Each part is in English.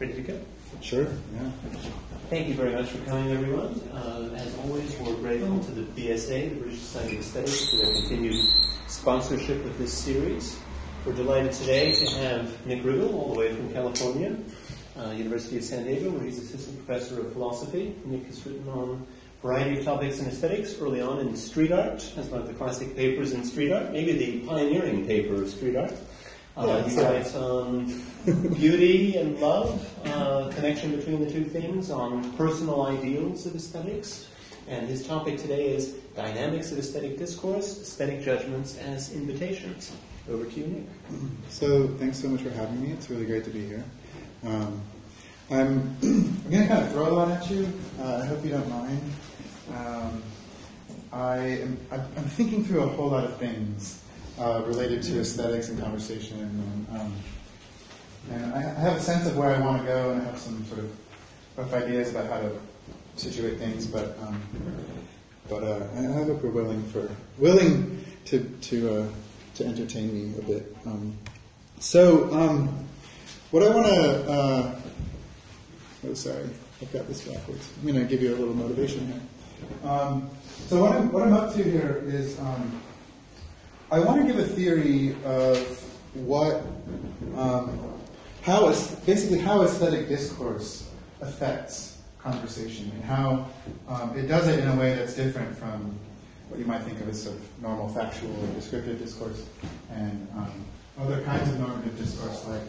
Ready to go? Sure, yeah. Thank you very much for coming, everyone. Uh, as always, we're grateful to the BSA, the British Society of Aesthetics, for their continued sponsorship of this series. We're delighted today to have Nick Riggle, all the way from California, uh, University of San Diego, where he's assistant professor of philosophy. Nick has written on a variety of topics in aesthetics, early on in street art, as one of the classic papers in street art, maybe the pioneering paper of street art. Uh, he writes on beauty and love, uh, connection between the two things, on personal ideals of aesthetics. And his topic today is dynamics of aesthetic discourse, aesthetic judgments as invitations. Over to you, Nick. So thanks so much for having me. It's really great to be here. Um, I'm, I'm going to kind of throw a lot at you. Uh, I hope you don't mind. Um, I am, I'm thinking through a whole lot of things uh, related to aesthetics and conversation. And, um, and I have a sense of where I want to go, and I have some sort of rough ideas about how to situate things. But um, but uh, I hope you're willing for willing to to uh, to entertain me a bit. Um, so um, what I want to uh, oh sorry, I've got this backwards. I'm going to give you a little motivation here. Um, so what I'm, what I'm up to here is um, I want to give a theory of what, um, how basically how aesthetic discourse affects conversation and how um, it does it in a way that's different from what you might think of as sort of normal factual or descriptive discourse and um, other kinds of normative discourse like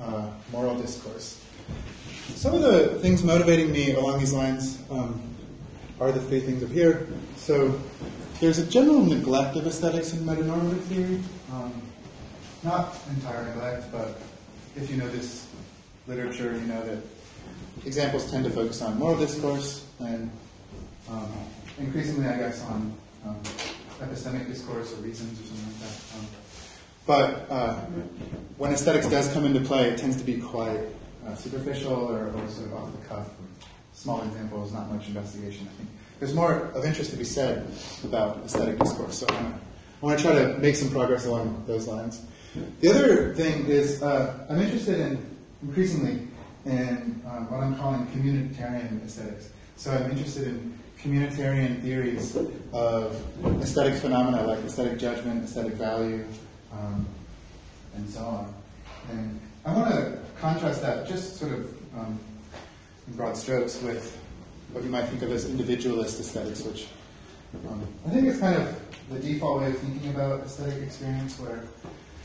uh, moral discourse. Some of the things motivating me along these lines um, are the three things up here. So there's a general neglect of aesthetics in metanormative theory. Um, not entire neglect, but if you know this literature, you know that examples tend to focus on moral discourse and um, increasingly, I guess, on um, epistemic discourse or reasons or something like that. Um, but uh, when aesthetics does come into play, it tends to be quite uh, superficial or, or, sort of off the cuff. Small examples, not much investigation, I think there's more of interest to be said about aesthetic discourse. So I want to try to make some progress along those lines. The other thing is uh, I'm interested in increasingly in uh, what I'm calling communitarian aesthetics. So I'm interested in communitarian theories of aesthetic phenomena like aesthetic judgment, aesthetic value, um, and so on. And I want to contrast that just sort of um, in broad strokes with what you might think of as individualist aesthetics, which um, I think is kind of the default way of thinking about aesthetic experience, where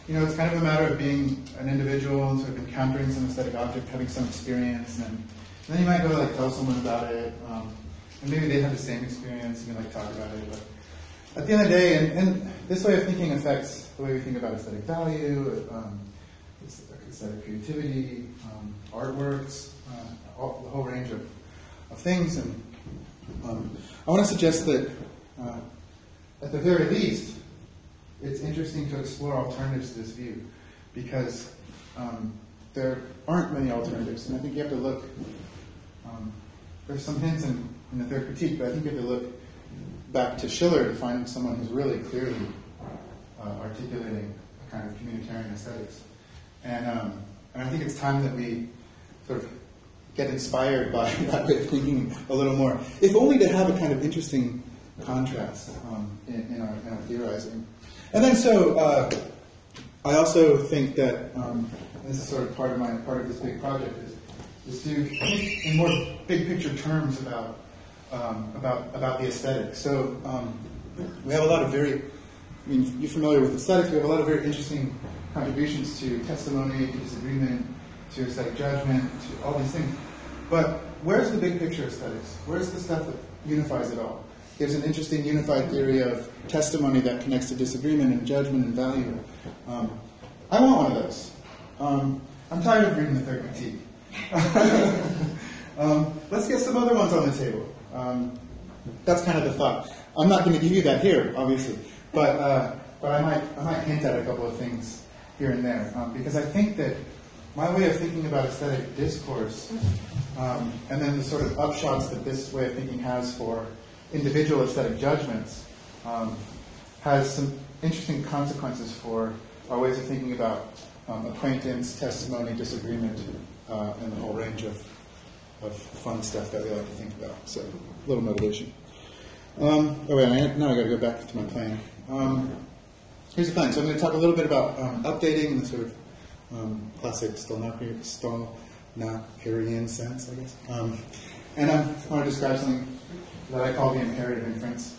you know it's kind of a matter of being an individual and sort of encountering some aesthetic object, having some experience, and, and then you might go like tell someone about it, um, and maybe they have the same experience, and you like talk about it. But at the end of the day, and, and this way of thinking affects the way we think about aesthetic value, um, aesthetic creativity, um, artworks, uh, all, the whole range of of things. And um, I want to suggest that, uh, at the very least, it's interesting to explore alternatives to this view because um, there aren't many alternatives. And I think you have to look, um, there's some hints in, in the third critique, but I think you have to look back to Schiller to find someone who's really clearly uh, articulating a kind of communitarian aesthetics. And, um, and I think it's time that we sort of get inspired by that way of thinking a little more, if only to have a kind of interesting contrast um, in, in, our, in, our, theorizing. And then so uh, I also think that um, this is sort of part of my part of this big project is, is to think in more big picture terms about um, about about the aesthetic. So um, we have a lot of very I mean, you're familiar with aesthetics. We have a lot of very interesting contributions to testimony, to disagreement, to aesthetic judgment, to all these things. But where's the big picture of studies? Where's the stuff that unifies it all? There's an interesting unified theory of testimony that connects to disagreement and judgment and value. Um, I want one of those. Um, I'm tired of reading the third critique. um, let's get some other ones on the table. Um, that's kind of the thought. I'm not going to give you that here, obviously, but uh, but I might I might hint at a couple of things here and there um, because I think that my way of thinking about aesthetic discourse, um, and then the sort of upshots that this way of thinking has for individual aesthetic judgments, um, has some interesting consequences for our ways of thinking about um, acquaintance, testimony, disagreement, uh, and the whole range of, of fun stuff that we like to think about. So, a little motivation. Um, oh, wait, I, now I got to go back to my plan. Um, here's the plan. So, I'm going to talk a little bit about um, updating in the sort of um, classic Stalnakerian sense, I guess. Um, and I want to describe something that I call the imperative inference.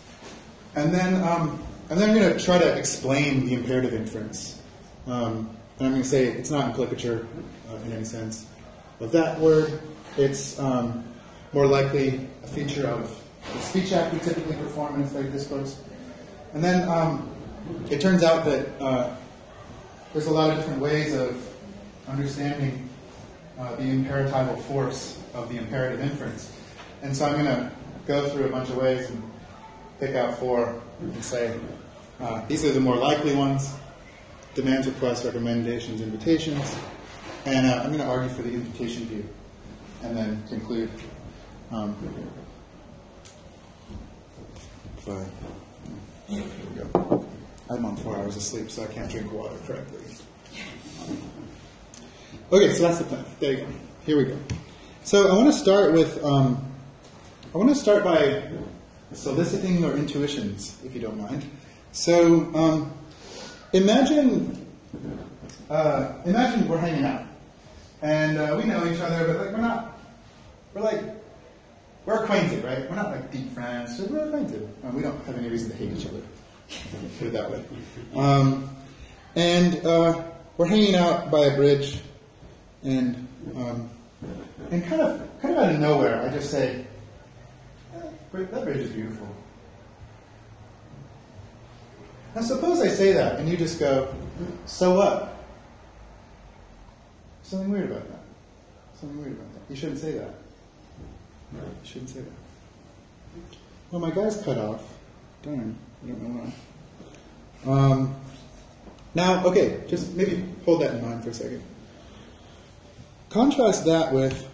And then, um, and then I'm going to try to explain the imperative inference. Um, and I'm going to say it's not implicature uh, in any sense of that word. It's um, more likely a feature of the speech act we typically perform in a discourse. And then um, it turns out that uh, there's a lot of different ways of understanding uh, the imperatival force of the imperative inference. And so I'm going to go through a bunch of ways and pick out four and say uh, these are the more likely ones demands, requests, recommendations, invitations. And uh, I'm going to argue for the invitation view and then conclude. Um, by, here we go. I'm on four hours of sleep, so I can't drink water correctly. Okay, so that's the plan. There you go. Here we go. So I want to start with, um, I want to start by soliciting your intuitions, if you don't mind. So um, imagine, uh, imagine we're hanging out, and uh, we know each other, but like we're not, we're like, we're acquainted, right? We're not like deep friends, we're acquainted. Uh, we don't have any reason to hate each other. Put it that way. Um, and uh, we're hanging out by a bridge, and um, and kind of kind of out of nowhere, I just say, eh, "That bridge is beautiful." Now, suppose I say that, and you just go, "So what?" Something weird about that. Something weird about that. You shouldn't say that. You shouldn't say that. Well, my guy's cut off. Darn. Um, now, okay, just maybe hold that in mind for a second. Contrast that with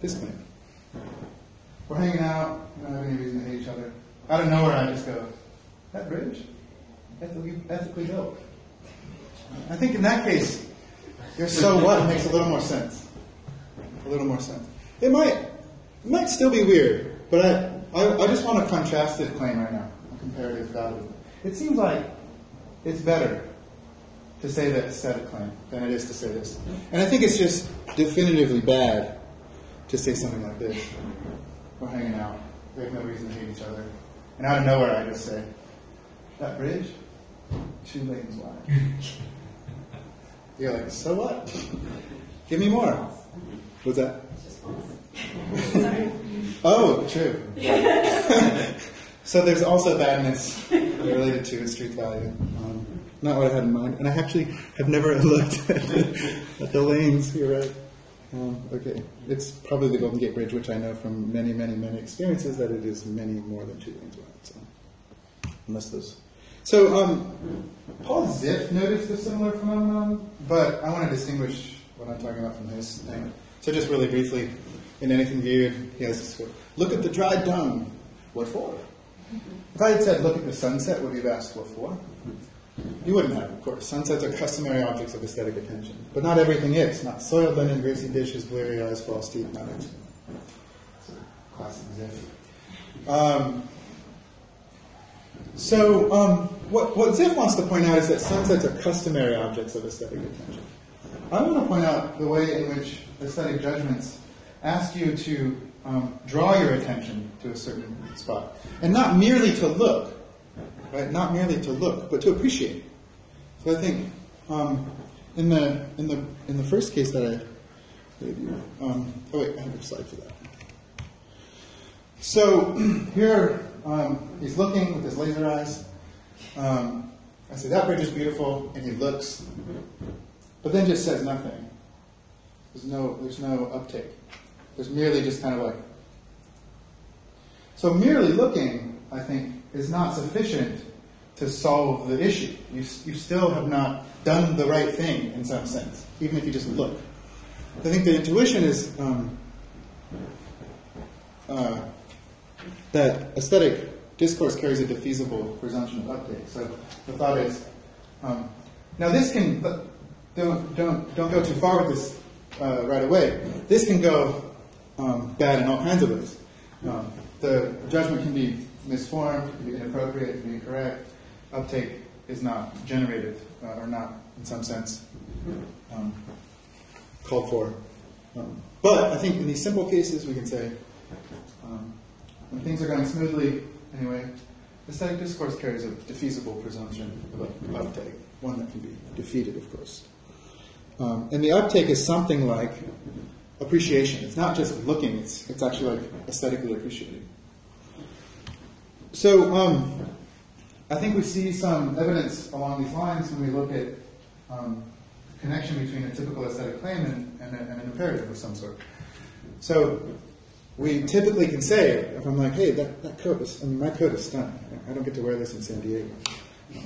this claim. We're hanging out, don't have any reason to hate each other. Out of nowhere, I just go, that bridge, ethically, ethically built. I think in that case, your so what makes a little more sense. A little more sense. It might, it might still be weird, but I, I, I just want a contrasted claim right now, comparative value. It seems like it's better to say the aesthetic claim than it is to say this. And I think it's just definitively bad to say something like this. We're hanging out. We have no reason to hate each other. And out of nowhere, I just say, that bridge, two lanes wide. You're like, so what? Give me more. What's that? oh, true. so there's also badness related to street value. Um, not what I had in mind. And I actually have never looked at the, at the lanes. You're right. Um, okay. It's probably the Golden Gate Bridge, which I know from many, many, many experiences that it is many more than two lanes wide. So, unless those. So, um, Paul Ziff noticed a similar phenomenon, but I want to distinguish what I'm talking about from his thing. So, just really briefly, in anything viewed, he has this look at the dried dung. What for? If I had said, look at the sunset, would you have asked what for? You wouldn't have, of course. Sunsets are customary objects of aesthetic attention. But not everything is. Not soiled linen, greasy dishes, bleary eyes, false teeth, not everything. Classic Ziff. Um, so, um, what, what Ziff wants to point out is that sunsets are customary objects of aesthetic attention. I want to point out the way in which aesthetic judgments ask you to um, draw your attention to a certain spot, and not merely to look, right? Not merely to look, but to appreciate. So I think um, in the in the in the first case that I gave you, um, oh wait, I have a slide for that. So here um, he's looking with his laser eyes. Um, I say that bridge is beautiful, and he looks, but then just says nothing. There's no there's no uptake. There's merely just kind of like. So merely looking, I think, is not sufficient to solve the issue. You, you still have not done the right thing in some sense, even if you just look. I think the intuition is um, uh, that aesthetic discourse carries a defeasible presumption of uptake. So the thought is, um, now this can, don't don't don't go too far with this uh, right away. This can go um, bad in all kinds of ways. The judgment can be misformed, can be inappropriate, can be incorrect. Uptake is not generated uh, or not, in some sense, um, called for. Um, but I think in these simple cases, we can say um, when things are going smoothly, anyway, aesthetic discourse carries a defeasible presumption of uptake, one that can be defeated, of course. Um, and the uptake is something like appreciation. It's not just looking, it's, it's actually like aesthetically appreciating. So um, I think we see some evidence along these lines when we look at um, connection between a typical aesthetic claim and, and, a, and, an imperative of some sort. So we typically can say, if I'm like, hey, that, that coat is, I mean, my coat is stunning. I don't get to wear this in San Diego.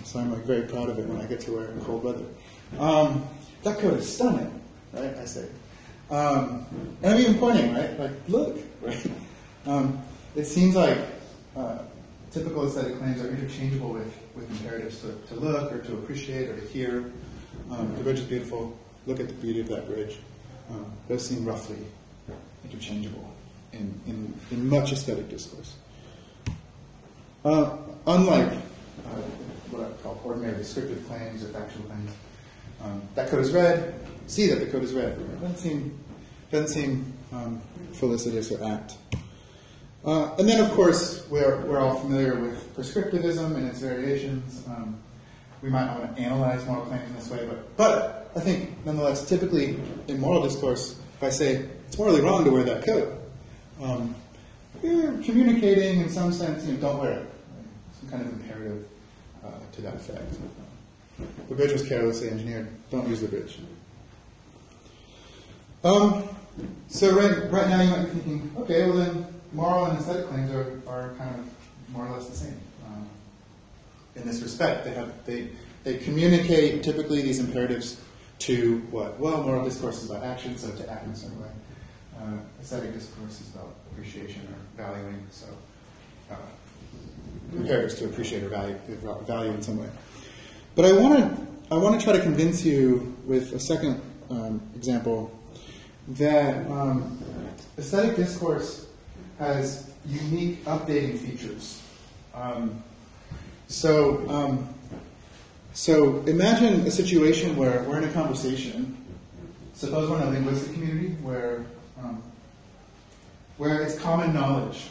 So I'm like very proud of it when I get to wear it in cold weather. Um, that coat is stunning, right? I say. Um, and I'm even pointing, right? Like, look, right? Um, it seems like uh, typical aesthetic claims are interchangeable with, with imperatives to, to look or to appreciate or to hear. Um, the bridge is beautiful. Look at the beauty of that bridge. Um, those seem roughly interchangeable in, in, in much aesthetic discourse. Uh, unlike uh, what I call ordinary descriptive claims or factual claims, um, that code is red. See that the code is red. It doesn't seem, doesn't seem um, felicitous or apt. Uh, and then, of course, we're, we're all familiar with prescriptivism and its variations. Um, we might want to analyze moral claims in this way, but, but I think, nonetheless, typically in moral discourse, if I say it's morally wrong to wear that coat, um, you're communicating in some sense, you know, don't wear it. Some kind of imperative uh, to that effect. The bridge was carelessly engineered. Don't use the bridge. Um, so right, right now you might be thinking, okay, well then moral and aesthetic claims are, are kind of more or less the same. Um, in this respect, they have they they communicate typically these imperatives to what? Well, moral discourse is about action, so to act in a certain way. Uh, aesthetic discourse is about appreciation or valuing, so uh, imperatives to appreciate or value, value in some way. But I want to I want to try to convince you with a second um, example that um, aesthetic discourse has unique updating features. Um, so, um, so imagine a situation where we're in a conversation. Suppose we're in a linguistic community where, um, where it's common knowledge.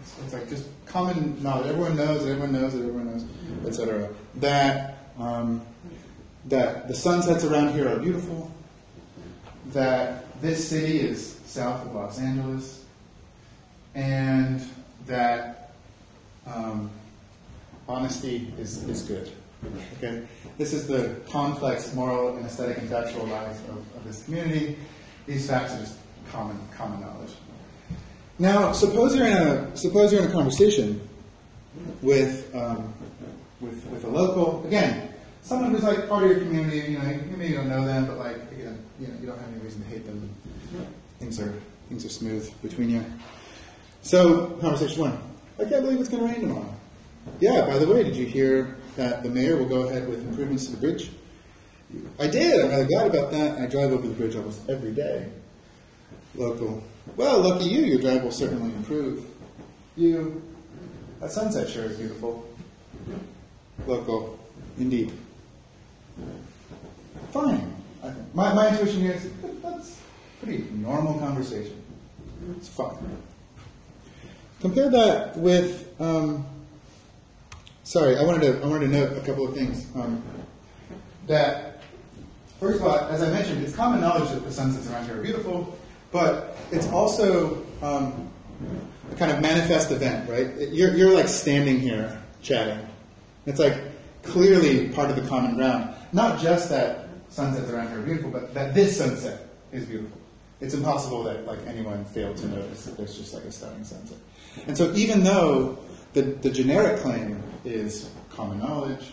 It's, it's, like just common knowledge. Everyone knows that everyone knows that everyone knows, etc. That um, that the sunsets around here are beautiful. That this city is south of Los Angeles and that um, honesty is, is good. Okay? This is the complex moral and aesthetic and factual life of, of this community. These facts are just common, common knowledge. Now, suppose you're in a suppose you're in a conversation with um, with with a local again, someone who's like part of your community. You know, you maybe don't know them, but like again, you know, you don't have any reason to hate them. Things are things are smooth between you. So, conversation one. I can't believe it's going to rain tomorrow. Yeah, by the way, did you hear that the mayor will go ahead with improvements to the bridge? I did. I'm really glad about that. I drive over the bridge almost every day. Local. Well, lucky you. Your drive will certainly improve. You. That sunset sure is beautiful. Local. Indeed. Fine. My, my intuition is that's pretty normal conversation. It's fine. Compare that with, um, sorry, I wanted to I wanted to note a couple of things. Um, that first of all, as I mentioned, it's common knowledge that the sunsets around here are beautiful, but it's also um, a kind of manifest event, right? You're you're like standing here chatting. It's like clearly part of the common ground. Not just that sunsets around here are beautiful, but that this sunset is beautiful. It's impossible that like anyone failed to notice that there's just like a stunning sunset. And so even though the, the generic claim is common knowledge,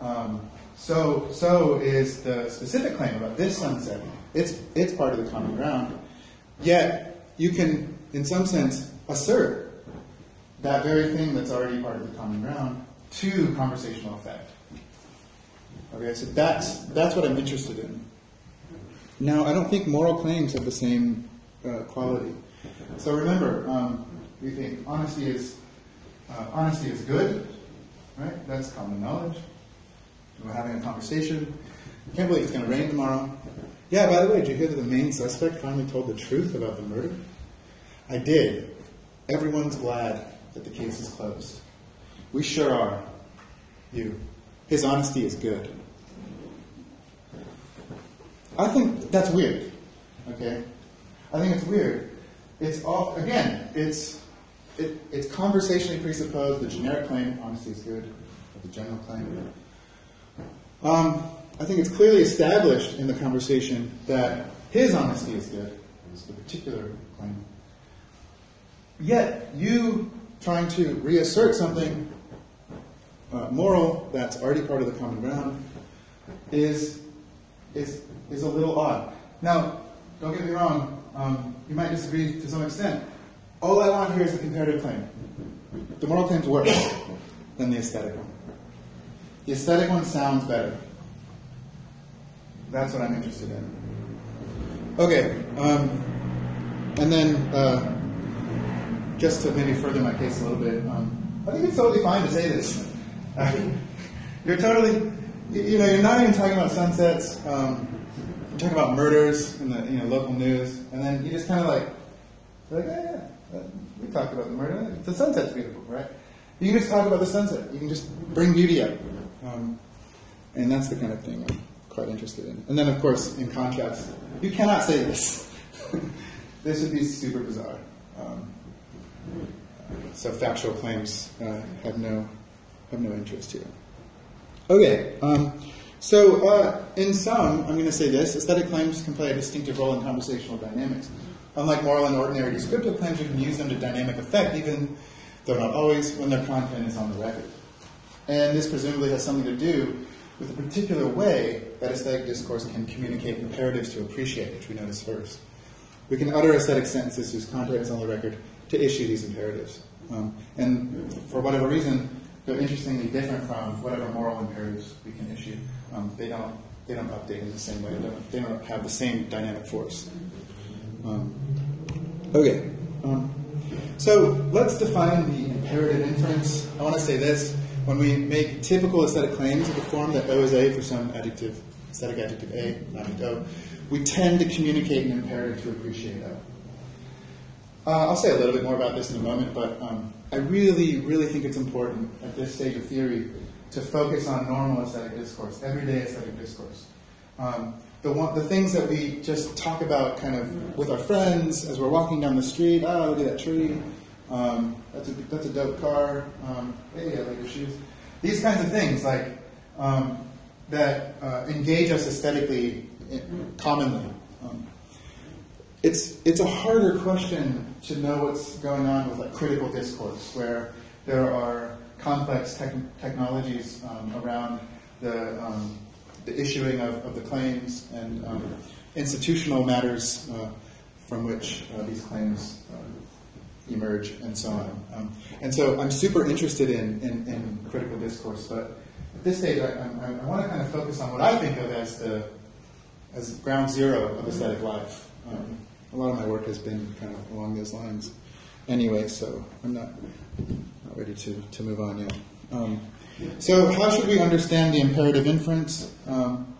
um, so so is the specific claim about this sunset. It's it's part of the common ground. Yet you can, in some sense, assert that very thing that's already part of the common ground to conversational effect. Okay, so that's that's what I'm interested in. Now, I don't think moral claims have the same uh, quality. So remember, um, we think honesty is uh, honesty is good, right? That's common knowledge. We're having a conversation. Can't believe it's going to rain tomorrow. Yeah, by the way, did you hear that the main suspect finally told the truth about the murder? I did. Everyone's glad that the case is closed. We sure are. You. His honesty is good. I think that's weird. Okay? I think it's weird. It's all again, it's it, it's conversationally presupposed the generic claim, honesty is good, the general claim. Um, I think it's clearly established in the conversation that his honesty is good, is the particular claim. Yet, you trying to reassert something uh, moral that's already part of the common ground is, is, is a little odd. Now, don't get me wrong, um, you might disagree to some extent. All I want here is a comparative claim. The moral claim's worse than the aesthetic one. The aesthetic one sounds better. That's what I'm interested in. Okay, um, and then uh, just to maybe further my case a little bit, um, I think it's totally fine to say this. you're totally, you know, you're not even talking about sunsets. Um, talking about murders in the you know local news, and then you just kind of like, like, yeah, yeah, we talked about the murder. The sunset's beautiful, right? You can just talk about the sunset. You can just bring beauty up, um, and that's the kind of thing I'm quite interested in. And then, of course, in contrast, you cannot say this. this would be super bizarre. Um, so factual claims uh, have no have no interest here. Okay, um, so uh, in sum, I'm going to say this: aesthetic claims can play a distinctive role in conversational dynamics. Unlike moral and ordinary descriptive claims, you can use them to dynamic effect, even though not always, when their content is on the record. And this presumably has something to do with a particular way that aesthetic discourse can communicate imperatives to appreciate, which we notice first. We can utter aesthetic sentences whose content is on the record to issue these imperatives. Um, and for whatever reason, they're interestingly different from whatever moral imperatives we can issue. Um, they don't they don't update in the same way. They don't, they don't have the same dynamic force. Um, okay. Um, so let's define the imperative inference. I want to say this. When we make typical aesthetic claims of the form that O is A for some adjective, aesthetic adjective A, not O, we tend to communicate an imperative to appreciate O. Uh, I'll say a little bit more about this in a moment, but um, I really, really think it's important at this stage of theory to focus on normal aesthetic discourse, everyday aesthetic discourse. Um, the, one, the things that we just talk about kind of with our friends as we're walking down the street, oh, look at that tree, um, that's a that's a dope car. Um, hey, I like your shoes. These kinds of things, like um, that, uh, engage us aesthetically commonly. Um, it's it's a harder question to know what's going on with like critical discourse, where there are complex tech- technologies um, around the um, the issuing of, of the claims and institutional matters uh, from which uh, these claims uh, emerge and so on. Um, and so I'm super interested in, in, in, critical discourse, but at this stage I, I, I want to kind of focus on what I think of as the as ground zero of aesthetic life. Um, a lot of my work has been kind of along those lines anyway, so I'm not ready to, to move on yet. Um, so, how should we understand the imperative inference? Um,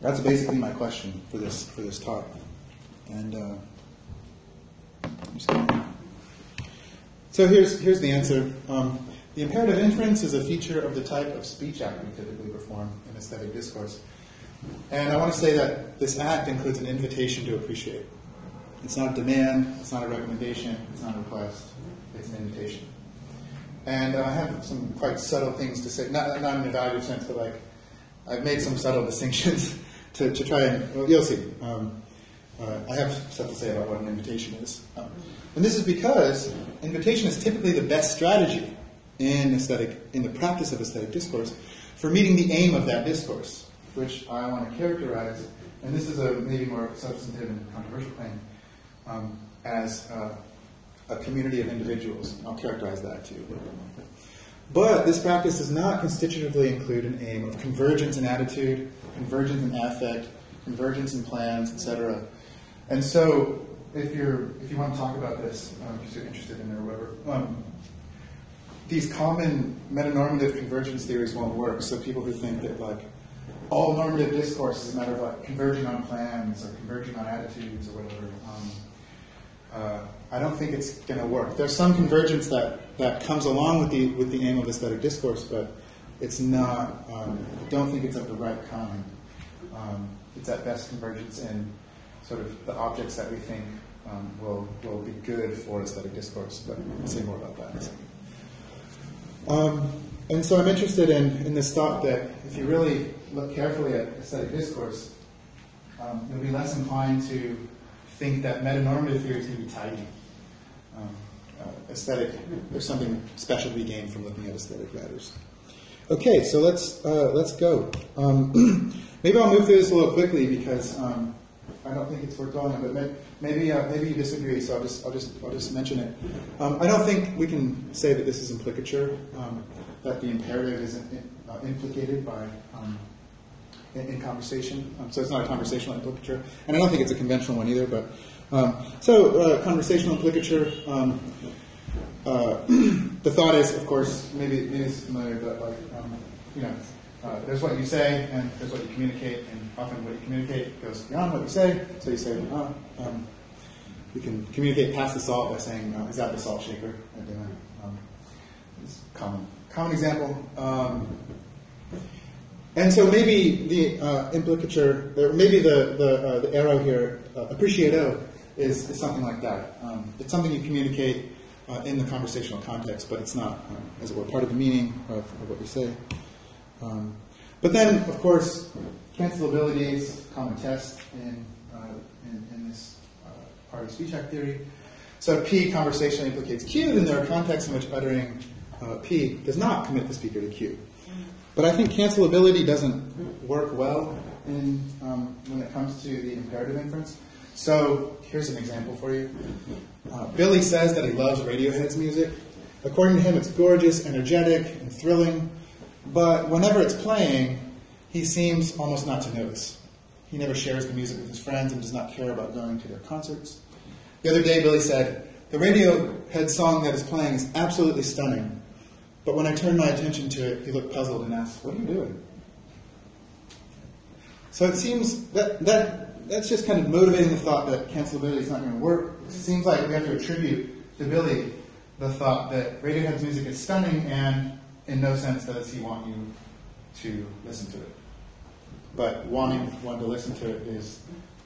that's basically my question for this for this talk, and. Uh, so here's, here's the answer. Um, the imperative inference is a feature of the type of speech act we typically perform in aesthetic discourse. And I want to say that this act includes an invitation to appreciate. It's not a demand, it's not a recommendation, it's not a request, invitation. And I have some quite subtle things to say, not, not in a evaluative sense, but like I've made some subtle distinctions to, to try and, well, you'll see. Um, uh, I have stuff to say about what an invitation is. Um, and this is because invitation is typically the best strategy in aesthetic, in the practice of aesthetic discourse, for meeting the aim of that discourse, which I want to characterize, and this is a maybe more substantive and controversial claim, um, as uh, a community of individuals. I'll characterize that to you a little bit more. But this practice does not constitutively include an aim of convergence in attitude, convergence in affect, convergence in plans, etc. And so, if you're if you want to talk about this, um, if you're interested in it or whatever, um, these common metanormative convergence theories won't work. So people who think that like all normative discourse is a matter of like converging on plans or converging on attitudes or whatever. Um, uh, I don't think it's going to work. There's some convergence that, that comes along with the with the aim of aesthetic discourse, but it's not. Um, I don't think it's of the right kind. Um, it's at best convergence in sort of the objects that we think um, will will be good for aesthetic discourse. But I'll say more about that. Um, and so I'm interested in, in this thought that if you really look carefully at aesthetic discourse, um, you'll be less inclined to think that metanormative theory is going to be tidy. Um, uh, aesthetic, there's something special to be gained from looking at aesthetic matters. Okay, so let's uh, let's go. Um, maybe I'll move through this a little quickly because um, I don't think it's worth going on, but maybe uh, maybe you disagree, so I'll just I'll just I'll just mention it. Um, I don't think we can say that this is implicature, um, that the imperative is in, uh, implicated by um, in, in, conversation. Um, so it's not a conversational implicature, and I don't think it's a conventional one either. But um, so uh, conversational implicature. Um, uh, the thought is, of course, maybe maybe it's familiar, but like you know uh, there's what you say and there's what you communicate, and often what you communicate goes beyond what you say. So you say, um, we can communicate past the salt by saying, uh, is that the salt shaker at dinner? Um, it's common, common example. Um, and so maybe the uh, implicature, or maybe the, the, uh, the arrow here, uh, appreciato, is, is something like that. Um, it's something you communicate uh, in the conversational context, but it's not, um, as it were, part of the meaning of, of what you say. Um, but then, of course, cancelability is a common test in, uh, in, in, this uh, part of speech act theory. So if P conversationally implicates Q, then there are contexts in which uttering P does not commit the speaker to Q. But I think cancelability doesn't work well in, um, when it comes to the imperative inference. So here's an example for you. Uh, Billy says that he loves Radiohead's music. According to him, it's gorgeous, energetic, and thrilling. But whenever it's playing, he seems almost not to notice. He never shares the music with his friends and does not care about going to their concerts. The other day, Billy said, The Radiohead song that is playing is absolutely stunning. But when I turned my attention to it, he looked puzzled and asked, What are you doing? So it seems that, that that's just kind of motivating the thought that cancelability is not going to work. It seems like we have to attribute to Billy the thought that Radiohead's music is stunning and in no sense does he want you to listen to it. But wanting one to listen to it is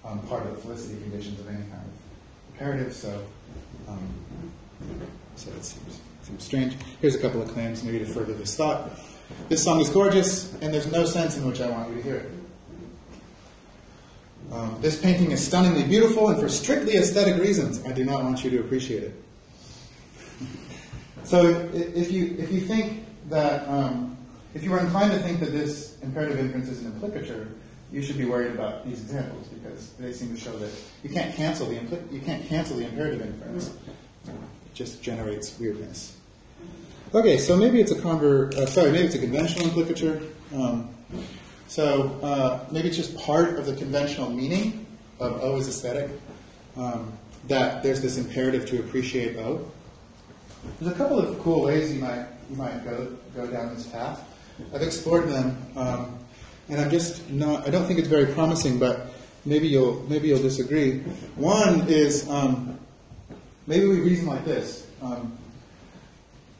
um, part of the felicity conditions of any kind of imperative, so, um, so it seems, seems strange. Here's a couple of claims, maybe to further this thought. This song is gorgeous, and there's no sense in which I want you to hear it. Um, this painting is stunningly beautiful, and for strictly aesthetic reasons, I do not want you to appreciate it. so if you if you think that um, if you were inclined to think that this imperative inference is an implicature, you should be worried about these examples because they seem to show that you can't cancel the impl- you can't cancel the imperative inference. It just generates weirdness. Okay, so maybe it's a conver- uh, sorry, maybe it's a conventional implicature. Um, so uh, maybe it's just part of the conventional meaning of O is aesthetic. Um, that there's this imperative to appreciate O. There's a couple of cool ways you might you might go go down this path. I've explored them, um, and I'm just not. I don't think it's very promising, but maybe you'll maybe you'll disagree. One is um, maybe we reason like this: um,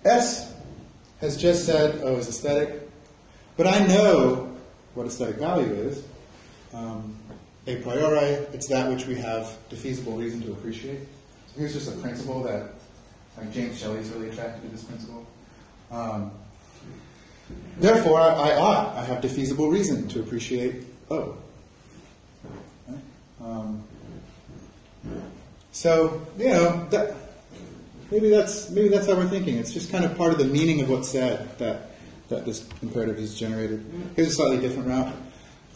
S has just said, "Oh, it's aesthetic," but I know what aesthetic value is. Um, a priori, it's that which we have defeasible reason to appreciate. So here's just a principle that like James Shelley is really attracted to this principle. Um, therefore, I, I, ought, I have defeasible reason to appreciate O. Um, so, you know, that, maybe that's maybe that's how we're thinking. It's just kind of part of the meaning of what's said that that this imperative is generated. Here's a slightly different route.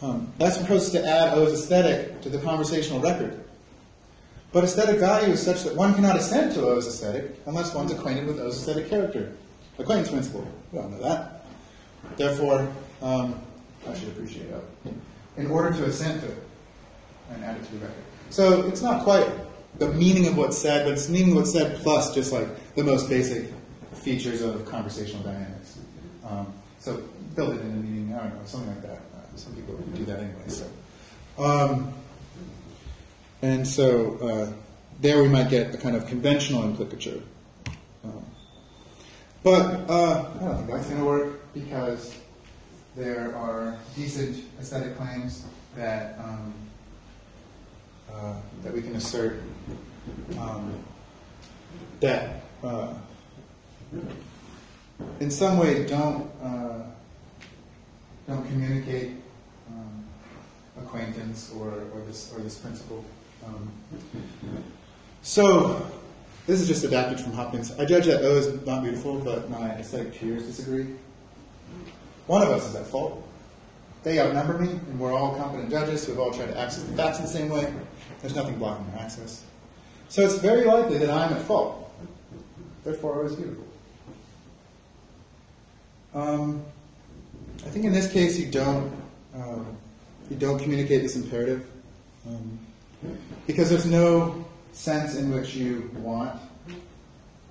Um, that's supposed to add O's aesthetic to the conversational record. But aesthetic value is such that one cannot assent to O's aesthetic unless one's acquainted with O's aesthetic character. acquaintance principle. We all know that. Therefore, um, I should appreciate it in order to assent to to the record. So it's not quite the meaning of what's said, but it's meaning of what's said plus just like the most basic features of conversational dynamics. Um, so build it in a meeting, I don't know, something like that. Uh, some people do that anyway. So, um, and so uh, there we might get a kind of conventional implicature. Um, but uh, I don't think that's going to work because there are decent aesthetic claims that um, uh, that we can assert um, that uh, in some way don't uh, don't communicate um, acquaintance or, or this or this principle. Um, so this is just adapted from Hopkins. I judge that O is not beautiful, but my aesthetic peers disagree. One of us is at fault. They outnumber me, and we're all competent judges who have all tried to access the facts in the same way. There's nothing blocking their access. So it's very likely that I'm at fault. Therefore, I was beautiful. Um, I think in this case you don't um, you don't communicate this imperative um, because there's no sense in which you want.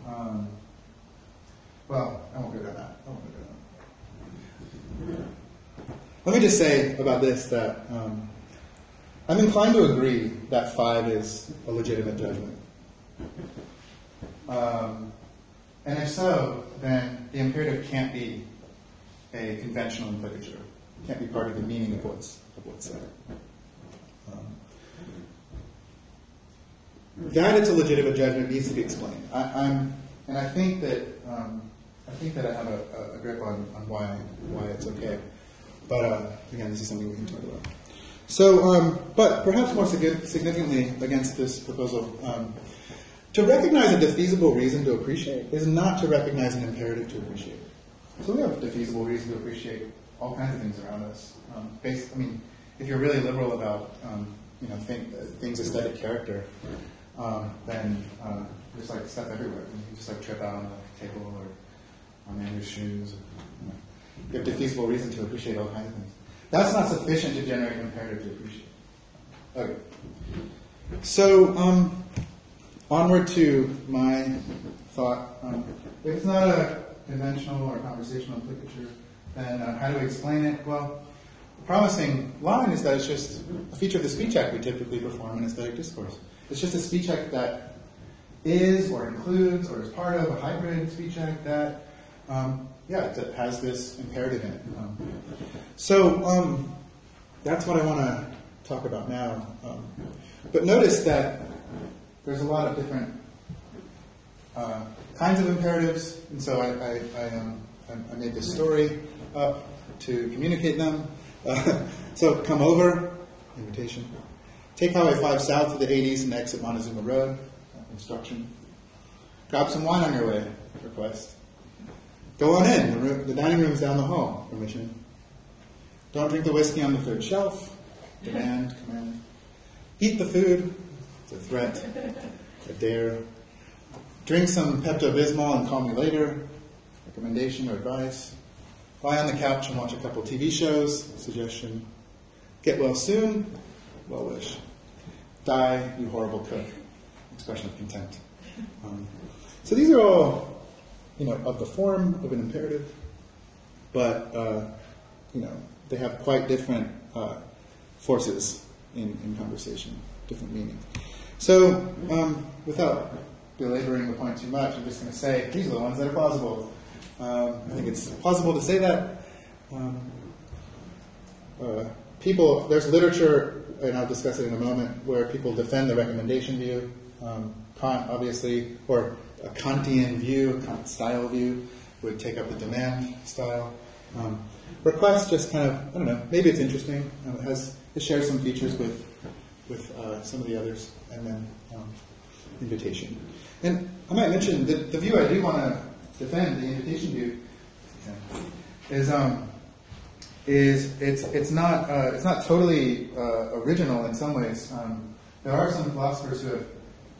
Um, well, I won't go down that. I won't go down that. Let me just say about this that um, I'm inclined to agree that five is a legitimate judgment. Um, and if so, then the imperative can't be a conventional implicature. It can't be part of the meaning of what's, of what's said. Um, that it's a legitimate judgment needs to be explained. I, am and I think that um, I think that I have a, a grip on, on why why it's okay. But uh, again, this is something we can talk about. So, um, but perhaps more significantly against this proposal, um, to recognize a defeasible reason to appreciate is not to recognize an imperative to appreciate. So we have a defeasible reason to appreciate all kinds of things around us. Um, based, I mean, if you're really liberal about um, you know think, uh, things aesthetic character, um, then uh, there's like stuff everywhere. You just like trip out on the table or on Andrew's shoes. Or, you, know. you have defeasible reason to appreciate all kinds of things. That's not sufficient to generate imperative to appreciate. Okay. So um, onward to my thought. Um, if it's not a conventional or conversational implicature, then uh, how do we explain it? Well, the promising line is that it's just a feature of the speech act we typically perform in aesthetic discourse. It's just a speech act that is or includes or is part of a hybrid speech act that, um, yeah, that has this imperative in it. Um, so um, that's what I want to talk about now. Um, but notice that there's a lot of different uh, kinds of imperatives, and so I, I, I, um, I made this story up to communicate them. Uh, so come over, invitation. Take Highway 5 south to the 80s and exit Montezuma Road. Instruction. Grab some wine on your way. Request. Go on in. The, dining room, the dining room's down the hall. Permission. Don't drink the whiskey on the third shelf. Demand. Command. Eat the food. It's a threat. A dare. Drink some Pepto Bismol and call me later. Recommendation or advice. Lie on the couch and watch a couple TV shows. Suggestion. Get well soon. Well wish die, you horrible cook. Expression of contempt. Um, so these are all, you know, of the form of an imperative, but, uh, you know, they have quite different uh, forces in, in conversation, different meaning. So, um, without belaboring the point too much, I'm just going to say these are the ones that are plausible. Um, I think it's possible to say that. Um, uh, people, there's literature and I'll discuss it in a moment, where people defend the recommendation view. Um, Kant, obviously, or a Kantian view, a Kant style view, would take up the demand style. Um, request just kind of, I don't know, maybe it's interesting. Um, it has it shares some features with with uh, some of the others, and then um, invitation. And I might mention the, the view I do want to defend, the invitation view, is um, is it's it's not uh, it's not totally uh, original in some ways. Um, there are some philosophers who have,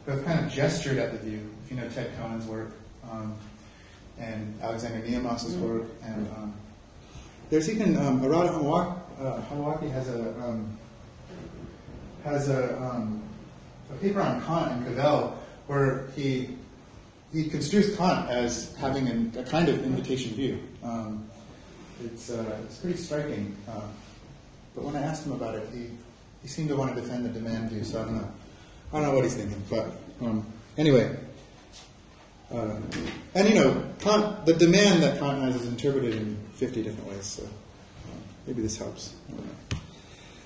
who have kind of gestured at the view. You know Ted Cohen's work, um, and Alexander Nehamas's work, and um, there's even um, Arata Hamawaki, uh, Hamawaki has a um, has a, um, a paper on Kant and Cavell where he he construes Kant as having an, a kind of invitation view. Um, it's, uh, it's pretty striking. Uh, but when I asked him about it, he, he seemed to want to defend the demand view, so I don't know. I don't know what he's thinking. But um, anyway, uh, and you know, Kant, the demand that Kant has is interpreted in 50 different ways, so uh, maybe this helps.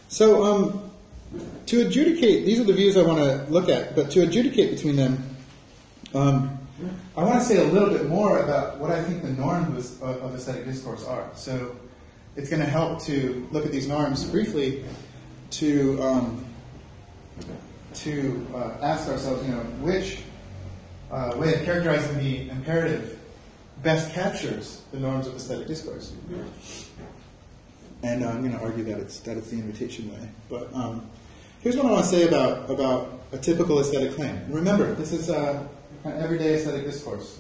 So, um, to adjudicate, these are the views I want to look at, but to adjudicate between them, um, I want to say a little bit more about what I think the norms of, aesthetic discourse are. So it's going to help to look at these norms briefly to um, to uh, ask ourselves, you know, which uh, way of characterizing the imperative best captures the norms of aesthetic discourse, and I'm going to argue that it's that it's the invitation way. But um, here's what I want to say about about a typical aesthetic claim. remember, this is uh, kind of everyday aesthetic discourse.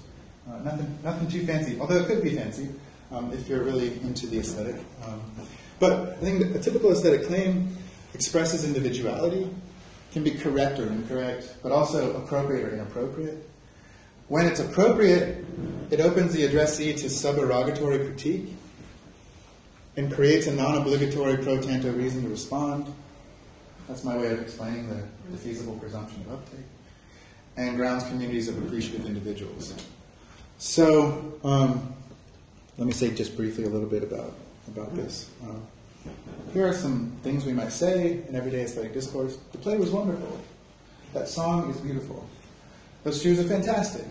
Uh, nothing, nothing too fancy, although it could be fancy um, if you're really into the aesthetic. Um, but I think a typical aesthetic claim expresses individuality, can be correct or incorrect, but also appropriate or inappropriate. When it's appropriate, it opens the addressee to suberogatory critique and creates a non obligatory pro tanto reason to respond. That's my way of explaining the, the feasible presumption of uptake and grounds communities of appreciative individuals. So, um, let me say just briefly a little bit about, about this. Uh, here are some things we might say in everyday aesthetic discourse. The play was wonderful. That song is beautiful. Those shoes are fantastic.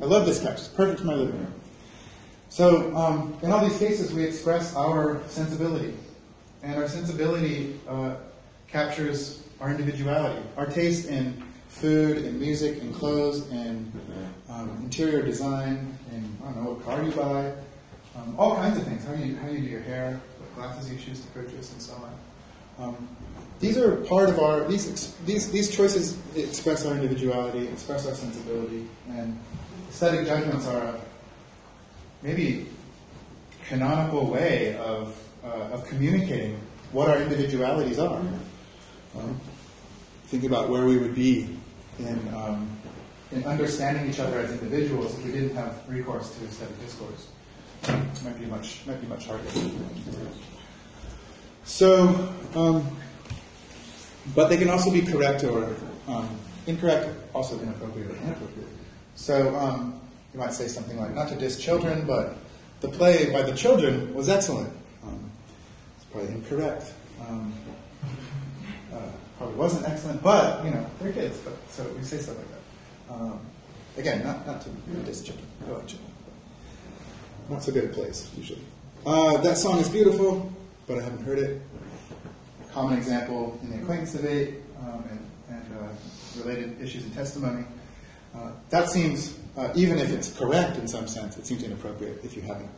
I love this couch. It's perfect for my living room. So, um, in all these cases, we express our sensibility. And our sensibility uh, captures our individuality. Our taste in food and music and clothes and um, interior design and I don't know what car you buy, um, all kinds of things. How you how you do your hair, what glasses you choose to purchase, and so on. Um, these are part of our these these these choices express our individuality, express our sensibility, and aesthetic judgments are a maybe canonical way of uh, of communicating what our individualities are. Um, think about where we would be in, um, in understanding each other as individuals if we didn't have recourse to aesthetic discourse. It might be much, might be much harder. So, um, but they can also be correct or um, incorrect, also inappropriate or inappropriate. So um, you might say something like, not to diss children, but the play by the children was excellent. Um, it's probably incorrect. Um, probably wasn't excellent, but you know they're kids, but, so we say stuff like that. Um, again, not not to diss children, like children, not so good at plays usually. Uh, that song is beautiful, but I haven't heard it. Common example in the acquaintance debate um, and, and uh, related issues and testimony. Uh, that seems, uh, even if it's correct in some sense, it seems inappropriate if you haven't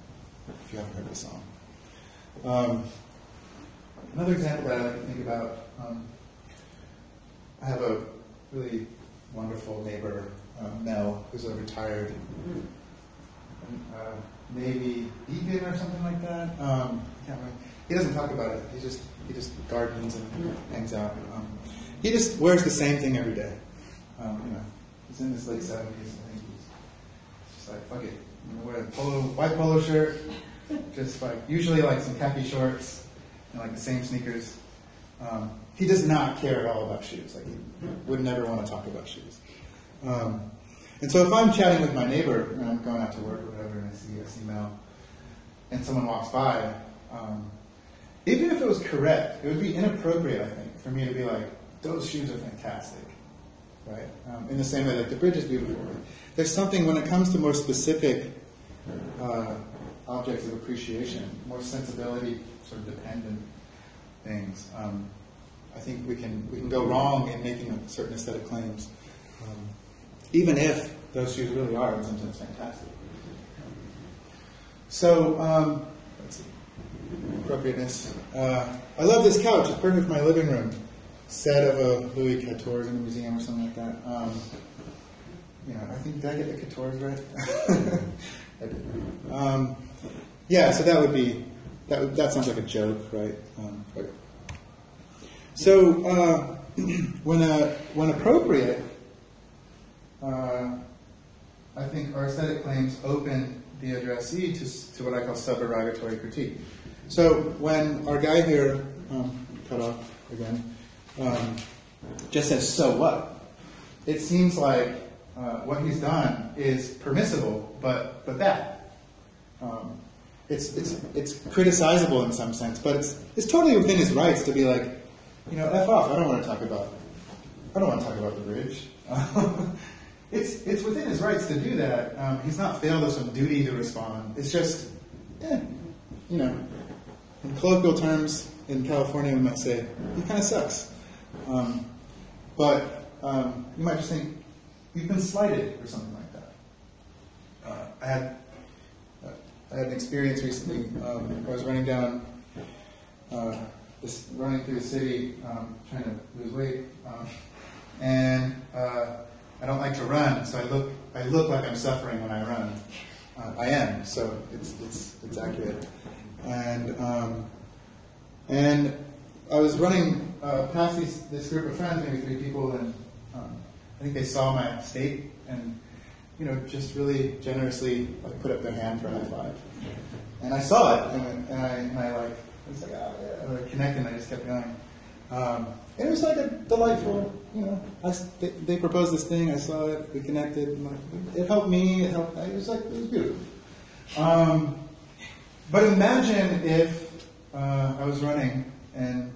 if you haven't heard the song. Um, another example that I like to think about um, I have a really wonderful neighbor, uh, Mel, who's a retired uh, Navy deacon or something like that. Um, he doesn't talk about it. He just he just gardens and hangs out. Um, he just wears the same thing every day. Um, you know, he's in his late seventies. I think he's just like fuck it. You know, wear a polo, white polo shirt, just like usually like some khaki shorts and like the same sneakers. Um, he does not care at all about shoes. Like he would never want to talk about shoes. Um, and so if I'm chatting with my neighbor and I'm going out to work or whatever, and I see I see Mel, and someone walks by, um, even if it was correct, it would be inappropriate, I think, for me to be like, "Those shoes are fantastic," right? Um, in the same way that the bridge is beautiful. There's something when it comes to more specific uh, objects of appreciation, more sensibility, sort of dependent things. Um, I think we can we can go wrong in making certain aesthetic claims, um, even if those shoes really are in some sense fantastic. So um, appropriateness. Uh, I love this couch. It's perfect for my living room. Set of a Louis Quatorze in a museum or something like that. Um, I think did I get the Quatorze's right? I did. Um, yeah, so that would be that. That sounds like a joke, right? Um. So uh, when uh, when appropriate, uh, I think our aesthetic claims open the addressee to, to what I call suberogatory critique. So when our guy here, um, cut off again, um, just says, so what? It seems like uh, what he's done is permissible, but, but bad. Um, it's, it's, it's criticizable in some sense, but it's, it's totally within his rights to be like, you know, F off, I don't want to talk about, I don't want to talk about the bridge. it's, it's within his rights to do that. Um, he's not failed us some duty to respond. It's just, eh, you know, in colloquial terms, in California, we might say, he kind of sucks. Um, but um, you might just think, you've been slighted or something like that. Uh, I had uh, I had an experience recently. Um, I was running down, uh, this, running through the city, um, trying to lose weight, um, and uh, I don't like to run, so I look I look like I'm suffering when I run. Uh, I am, so it's it's it's accurate. And um, and I was running uh, past these, this group of friends, maybe three people, and um, I think they saw my state and you know just really generously like put up their hand for a high five. And I saw it, and, and I, and I like I was like, oh yeah, I connected, and I just kept going. Um, it was like a delightful, you know. I, they, they, proposed this thing. I saw it. We connected. Like, it helped me. It helped. It was like it was beautiful. Um, but imagine if uh, I was running and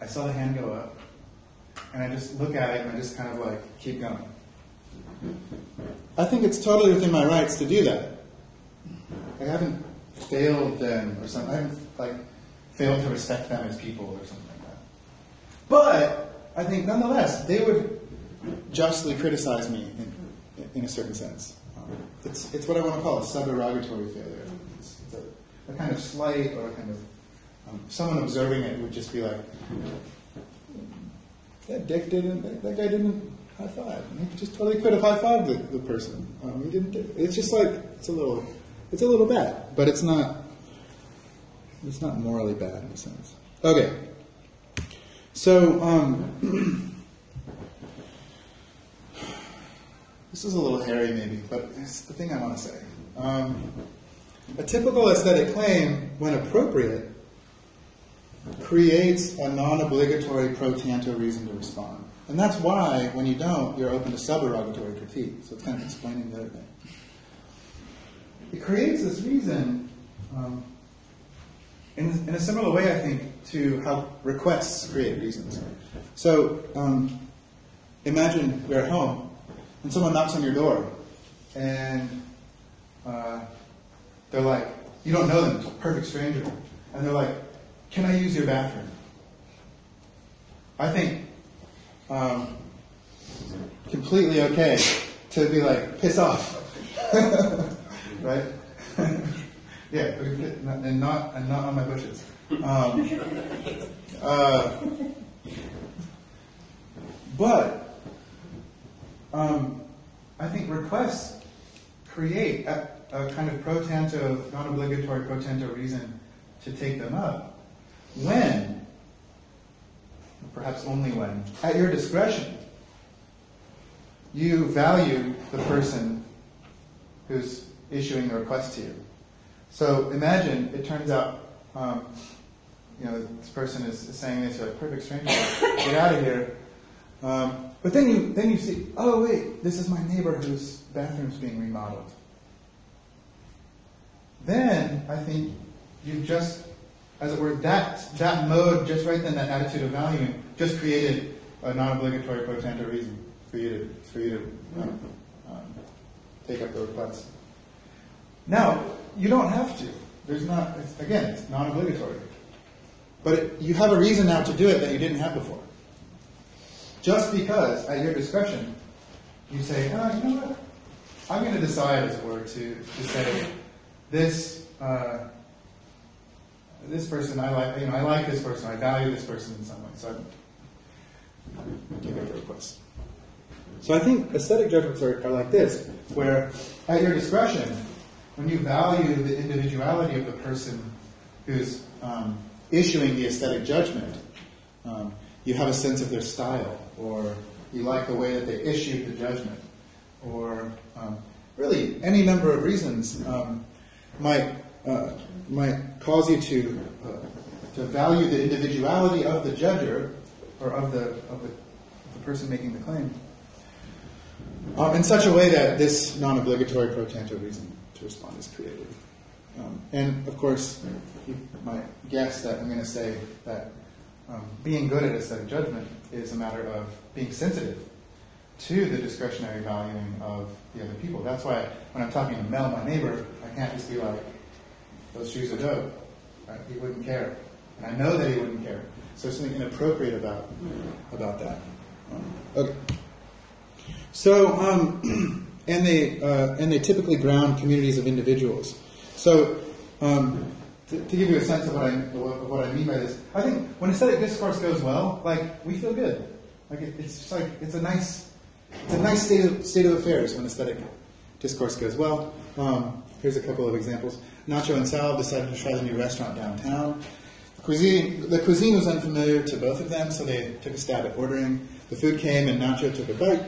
I saw the hand go up, and I just look at it and I just kind of like keep going. I think it's totally within my rights to do that. I haven't failed them or something. I haven't like failed to respect them as people or something like that. But I think nonetheless they would justly criticize me in, in a certain sense. It's, it's what I want to call a suberogatory failure. A, kind of slight or a kind of um, someone observing it would just be like, that dick didn't, that, that guy didn't high five. And he just totally could have high fived the, the person. Um, he didn't. do. It's just like it's a little, it's a little bad, but it's not. It's not morally bad in a sense. Okay. So um, this is a little hairy, maybe, but it's the thing I want to say. Um, a typical aesthetic claim, when appropriate, creates a non-obligatory pro tanto reason to respond. And that's why, when you don't, you're open to suberogatory critique. So it's kind of explaining the other thing. It creates this reason um, in, in, a similar way, I think, to how requests create reasons. So um, imagine you're at home and someone knocks on your door and uh, they're like, you don't know them, perfect stranger. And they're like, can I use your bathroom? I think um, completely okay to be like, piss off. right? yeah, and not, and not on my bushes. Um, uh, but um, I think requests create a, a kind of pro tanto, non obligatory pro tanto reason to take them up when, perhaps only when, at your discretion, you value the person who's issuing the request to you. So imagine it turns out, um, you know, this person is, saying this, to a perfect stranger, get out of here. Um, but then you, then you see, oh wait, this is my neighbor whose bathroom's being remodeled. Then I think you've just as it were, that, that mode, just right then, that attitude of valuing, just created a non-obligatory pro tanto reason for you to, for you to um, um, take up the request. Now, you don't have to. There's not, it's, again, it's non-obligatory. But it, you have a reason now to do it that you didn't have before. Just because, at your discretion, you say, oh, you know what? I'm going to decide, as it were, to, to say, this, uh, this person, I like, you know, I like this person, I value this person in some way, so I give the request. So I think aesthetic judgments are, are like this, where at your discretion, when you value the individuality of the person who's um, issuing the aesthetic judgment, um, you have a sense of their style, or you like the way that they issued the judgment, or um, really any number of reasons um, might uh, might cause you to uh, to value the individuality of the judger or of the of the, the person making the claim um, in such a way that this non-obligatory pro tanto reason to respond is created. Um, and of course, you might guess that I'm going to say that um, being good at aesthetic judgment is a matter of being sensitive to the discretionary valuing of the other people. That's why when I'm talking to Mel, my neighbor, I can't just be like, those shoes are dope. Right? He wouldn't care. And I know that he wouldn't care. So there's something inappropriate about, about that. Okay. So, um, and they uh, and they typically ground communities of individuals. So, um, to, to, give you a sense of what I of what I mean by this, I think when aesthetic discourse goes well, like we feel good. Like it, it's just like it's a nice it's a nice state of state of affairs when aesthetic discourse goes well. Um, here's a couple of examples. Nacho and Sal decided to try the new restaurant downtown. Cuisine, the cuisine was unfamiliar to both of them, so they took a stab at ordering. The food came, and Nacho took a bite.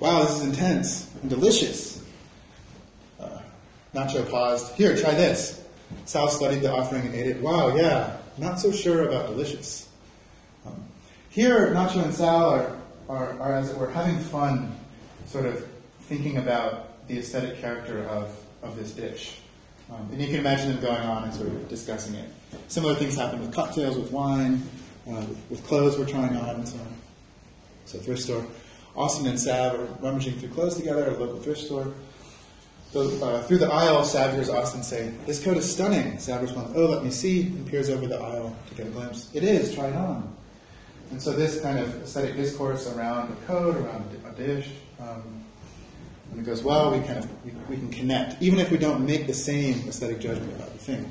Wow, this is intense and delicious. Uh, Nacho paused. Here, try this. Sal studied the offering and ate it. Wow, yeah, not so sure about delicious. Um, here, Nacho and Sal are, are, are, as it were, having fun, sort of thinking about the aesthetic character of, of this dish. Um, and you can imagine them going on and sort of discussing it. Similar things happen with cocktails, with wine, uh, with, with, clothes we're trying on, and so on. So, thrift store. Austin and Sav are rummaging through clothes together at a local thrift store. So, uh, through the aisle, Sav hears Austin say, This coat is stunning. Sav responds, Oh, let me see, and peers over the aisle to get a glimpse. It is, try it on. And so, this kind of aesthetic discourse around the code, around a dish, um, and it goes well, we kind of we, we, can connect, even if we don't make the same aesthetic judgment about the thing.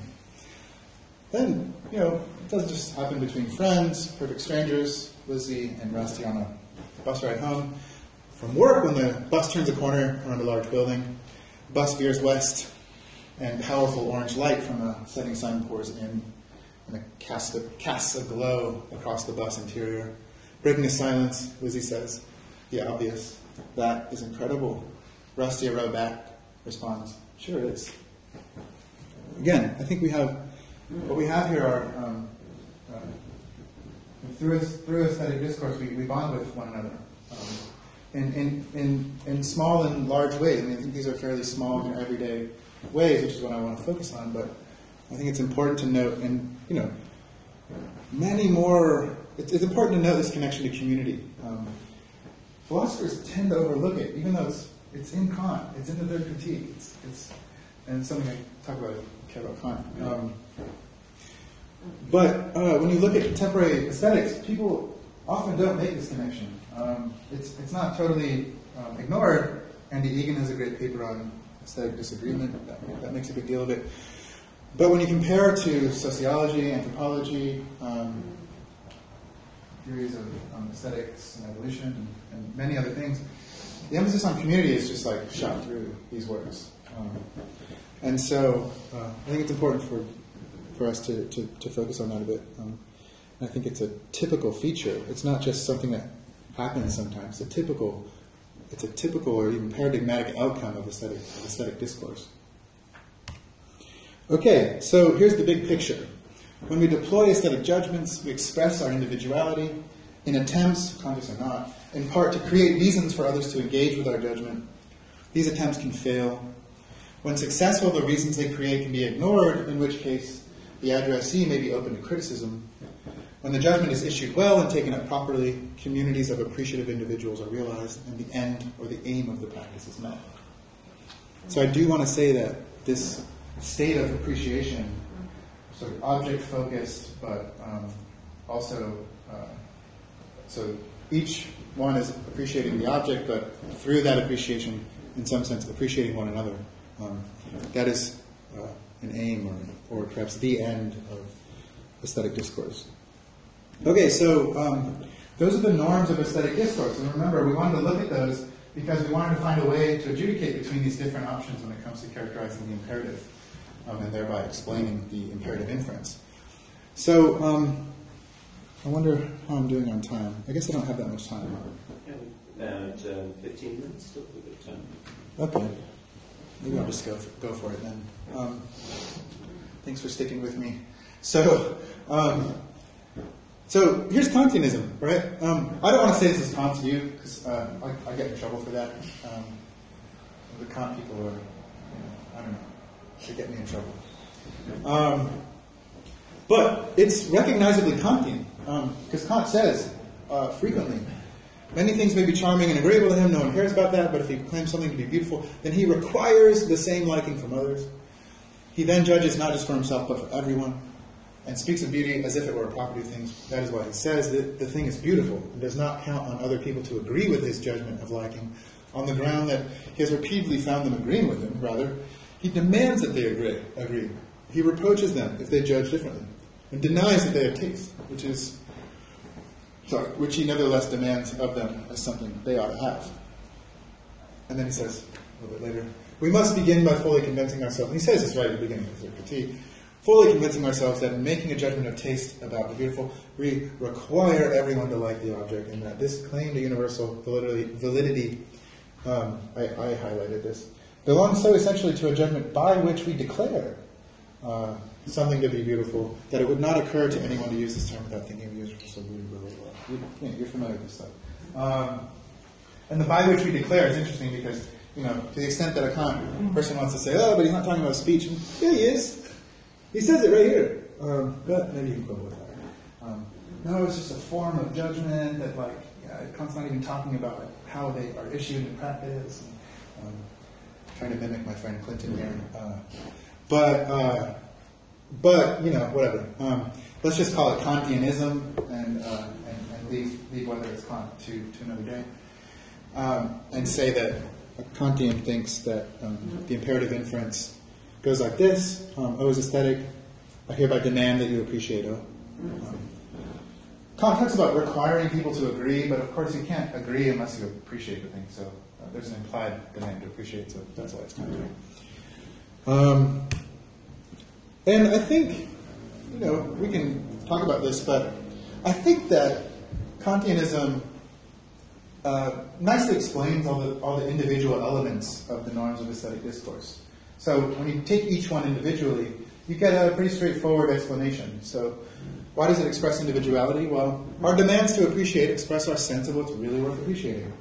Then, you know, it doesn't just happen between friends, perfect strangers. Lizzie and Rusty on a bus ride home from work when the bus turns a corner around a large building. Bus veers west, and powerful orange light from a setting sun pours in, and it casts a, casts a glow across the bus interior. Breaking the silence, Lizzie says, The obvious. That is incredible. Rusty, a row back, responds, Sure it is. Again, I think we have, what we have here are um, through, through aesthetic discourse, we, we bond with one another um, in, in, in, in small and large ways. I mean, I think these are fairly small and everyday ways, which is what I want to focus on. But I think it's important to note, and you know, many more. It's, it's important to note this connection to community. Um, philosophers tend to overlook it, even though it's it's in Kant. It's in the third critique. It's, it's and it's something I talk about. Care about Kant. Um, but uh, when you look at contemporary aesthetics, people often don't make this connection. Um, it's, it's not totally um, ignored. Andy Egan has a great paper on aesthetic disagreement that, that, makes a big deal of it. But when you compare to sociology, anthropology, um, theories of um, aesthetics and evolution, and, and, many other things, the emphasis on community is just like shot through these works. Um, and so uh, I think it's important for for us to, to, to focus on that a bit. Um, I think it's a typical feature. It's not just something that happens sometimes. It's a typical, it's a typical or even paradigmatic outcome of aesthetic, of aesthetic discourse. Okay, so here's the big picture. When we deploy aesthetic judgments, we express our individuality in attempts, conscious or not, in part to create reasons for others to engage with our judgment. These attempts can fail. When successful, the reasons they create can be ignored, in which case the addressee may be open to criticism. When the judgment is issued well and taken up properly, communities of appreciative individuals are realized and the end or the aim of the practice is met. So I do want to say that this state of appreciation, sort of object focused, but um, also, uh, so each one is appreciating the object, but through that appreciation, in some sense, appreciating one another. Um, that is uh, an aim or, or perhaps the end of aesthetic discourse. Okay, so um, Those are the norms of aesthetic discourse. And remember, we wanted to look at those because we wanted to find a way to adjudicate between these different options when it comes to characterizing the imperative um, and thereby explaining the imperative inference. So, um, I wonder how I'm doing on time. I guess I don't have that much time. About uh, 15 minutes, still a bit of time. Okay. Maybe I'll just go for, go for it then. Um, thanks for sticking with me. So, um, so here's Kantianism, right? Um, I don't want to say this is Kant's view because uh, I, I, get in trouble for that. Um, the Kant people are, you know, I don't know, they get me in trouble. Um, but it's recognizably Kantian because Kant says uh, frequently Many things may be charming and agreeable to him, no one cares about that, but if he claims something to be beautiful, then he requires the same liking from others. He then judges not just for himself, but for everyone, and speaks of beauty as if it were a property of things. That is why he says that the thing is beautiful, and does not count on other people to agree with his judgment of liking, on the ground that he has repeatedly found them agreeing with him. Rather, he demands that they agree. agree. He reproaches them if they judge differently, and denies that they have taste, which is sorry, which he nevertheless demands of them as something they ought to have. And then he says, a little bit later, we must begin by fully convincing ourselves, and he says this right at the beginning of the critique, fully convincing ourselves that in making a judgment of taste about the beautiful, we require everyone to like the object, and that this claim to universal validity, validity um, I, I, highlighted this, belongs so essentially to a judgment by which we declare uh, something to be beautiful that it would not occur to anyone to use this term without thinking of universal really well. You, you're familiar with this stuff. Um, and the by which we declare is interesting because, you know, to the extent that a Kant person wants to say, oh, but he's not talking about speech. And, yeah, he is. He says it right here. Um, but maybe you can quibble with that. Um, no, it's just a form of judgment that, like, yeah, Kant's not even talking about how they are issued in practice. And, um, trying to mimic my friend Clinton here. Uh, but, uh, but, you know, whatever. Um, let's just call it Kantianism and, uh, leave, leave whether it's Kant to, to another day, um, and say that a Kantian thinks that um, the imperative inference goes like this um, O is aesthetic. I hereby demand that you appreciate O. Um, Kant talks about requiring people to agree, but of course you can't agree unless you appreciate the thing. So uh, there's an implied demand to appreciate, so that's why it's Kantian. Um, and I think, you know, we can talk about this, but I think that Kantianism uh, nicely explains all the, all the individual elements of the norms of aesthetic discourse. So when you take each one individually, you get a pretty straightforward explanation. So why does it express individuality? Well, our demands to appreciate express our sense of what's really worth appreciating.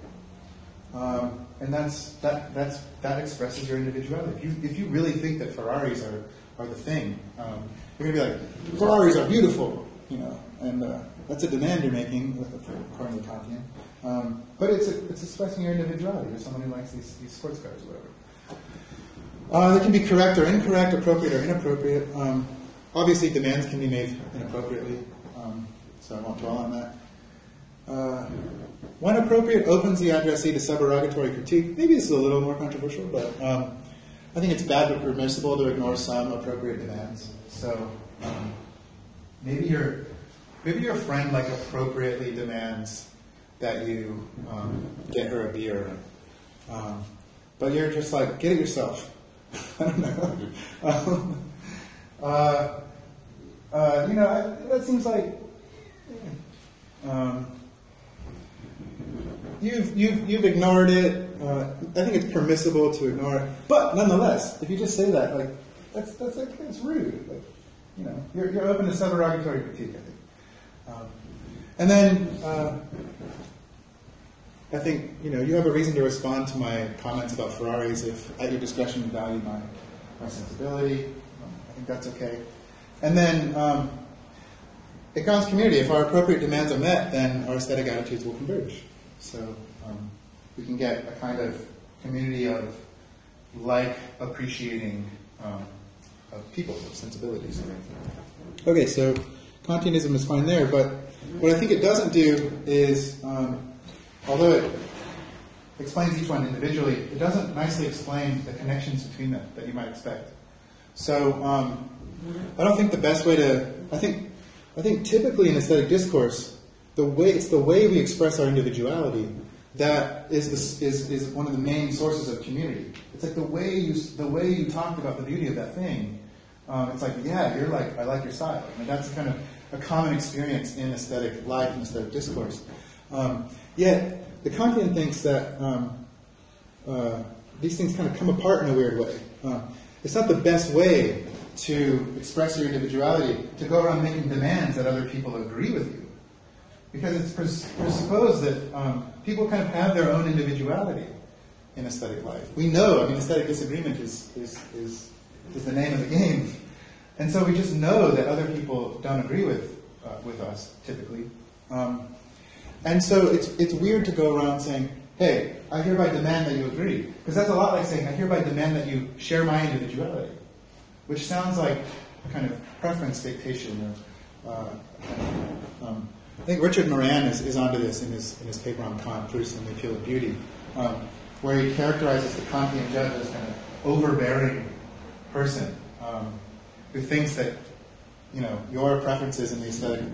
Um, and that's, that, that's, that expresses your individuality. If you, if you really think that Ferraris are, are the thing, um, you're going to be like, Ferraris are beautiful, you know, and uh, that's a demand you're making, according to Kantian. Um, but it's, a, it's expressing your individuality. You're someone who likes these, these sports cars or whatever. Uh, they can be correct or incorrect, appropriate or inappropriate. Um, obviously, demands can be made inappropriately, um, so I won't dwell on that. Uh, when appropriate, opens the addressee to suberogatory critique. Maybe this is a little more controversial, but um, I think it's bad but permissible to ignore some appropriate demands. So um, maybe you're maybe your friend like appropriately demands that you um, get her a beer, um, but you're just like, get it yourself. I don't know. um, uh, uh, you know, that seems like um, you've you've you've ignored it. Uh, I think it's permissible to ignore it, but nonetheless, if you just say that, like that's that's like that's rude. Like, you know, you're, you're open to suberogatory critique. I think. Um, and then uh, I think you know you have a reason to respond to my comments about Ferraris if at your discretion you value my, my sensibility. Um, I think that's okay. And then um, it Kant's community, if our appropriate demands are met, then our aesthetic attitudes will converge. So um, we can get a kind of community of like appreciating um, of people, of sensibilities. Okay, so Kantianism is fine there, but what I think it doesn't do is, um, although it explains each one individually, it doesn't nicely explain the connections between them that you might expect. So um, I don't think the best way to, I think, I think typically in aesthetic discourse, the way it's the way we express our individuality that is, is, is one of the main sources of community. It's like the way you the way you talk about the beauty of that thing. Um, it's like yeah, you're like I like your style. I mean, that's kind of a common experience in aesthetic life and aesthetic discourse. Um, yet the Kantian thinks that um, uh, these things kind of come apart in a weird way. Uh, it's not the best way to express your individuality to go around making demands that other people agree with you. Because it's pres- presupposed that um, people kind of have their own individuality in aesthetic life. We know, I mean, aesthetic disagreement is, is, is, is the name of the game. And so we just know that other people don't agree with, uh, with us, typically. Um, and so it's, it's weird to go around saying, hey, I hereby demand that you agree. Because that's a lot like saying, I hereby demand that you share my individuality. Which sounds like kind of preference dictation or uh, um, I think Richard Moran is, is onto this in his, in his paper on Kant, Proust and the Appeal of Beauty, um, where he characterizes the Kantian judge as kind of overbearing person um, who thinks that you know your preferences in the aesthetic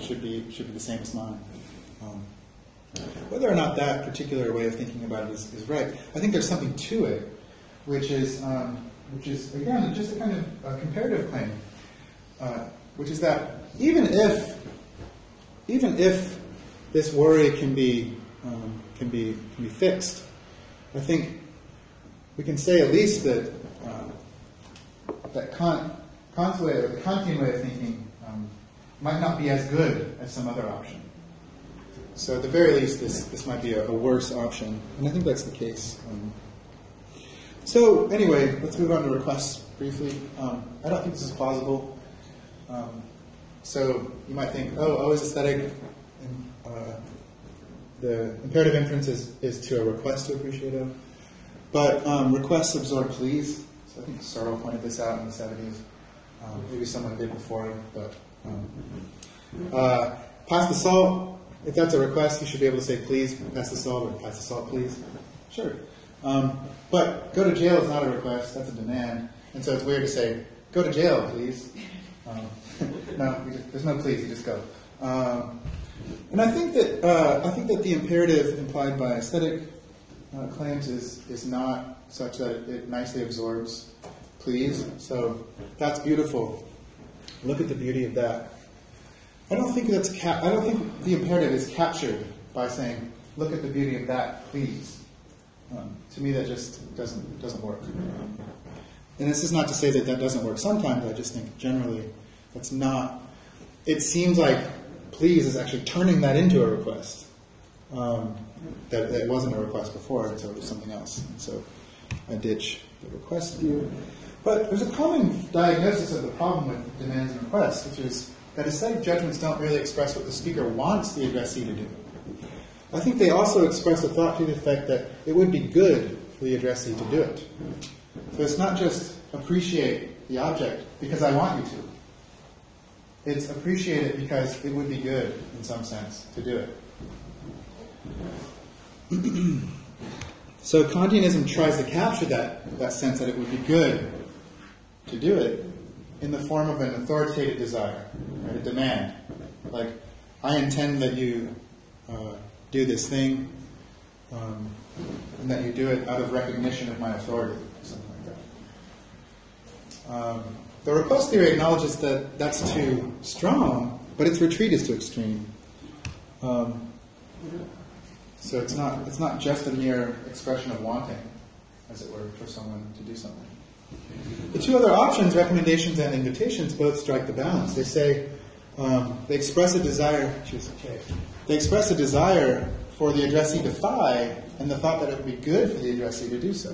should be should be the same as mine. Um, whether or not that particular way of thinking about it is, is right, I think there's something to it, which is um, which is again just a kind of a comparative claim, uh, which is that even if even if this worry can be um, can be can be fixed, I think we can say at least that uh, that Kant, Kant's way, or the Kantian way of thinking, um, might not be as good as some other option. So at the very least, this this might be a, a worse option, and I think that's the case. Um, so anyway, let's move on to requests briefly. Um, I don't think this is plausible. Um, so you might think, oh, O is aesthetic. And, uh, the imperative inference is, is to a request to appreciate O. But um, requests absorb please. So I think Searle pointed this out in the 70s. Um, maybe someone did before but um, uh, pass the salt. If that's a request, you should be able to say please pass the salt or pass the salt please. Sure. Um, but go to jail is not a request, that's a demand. And so it's weird to say, go to jail, please. Um, no, there's no please. You just go. Um, and I think that uh, I think that the imperative implied by aesthetic uh, claims is is not such that it, it nicely absorbs please. So that's beautiful. Look at the beauty of that. I don't think that's ca- I don't think the imperative is captured by saying, "Look at the beauty of that, please." Um, to me, that just doesn't doesn't work. And this is not to say that that doesn't work sometimes. I just think generally that's not. It seems like please is actually turning that into a request. Um, that, that, it wasn't a request before, and so it was something else. And so I ditch the request view. But there's a common diagnosis of the problem with demands and requests, which is that aesthetic judgments don't really express what the speaker wants the addressee to do. I think they also express a thought to the effect that it would be good for the addressee to do it. So it's not just appreciate the object because I want you to it's appreciated because it would be good in some sense to do it. so Kantianism tries to capture that, that sense that it would be good to do it in the form of an authoritative desire, right, a demand. Like, I intend that you uh, do this thing, um, and that you do it out of recognition of my authority, something like that. Um, the request theory acknowledges that that's too strong, but its retreat is too extreme. Um, so it's not it's not just a mere expression of wanting, as it were, for someone to do something. The two other options, recommendations and invitations, both strike the balance. They say um, they express a desire. Okay. They express a desire for the addressee to phi, and the thought that it would be good for the addressee to do so.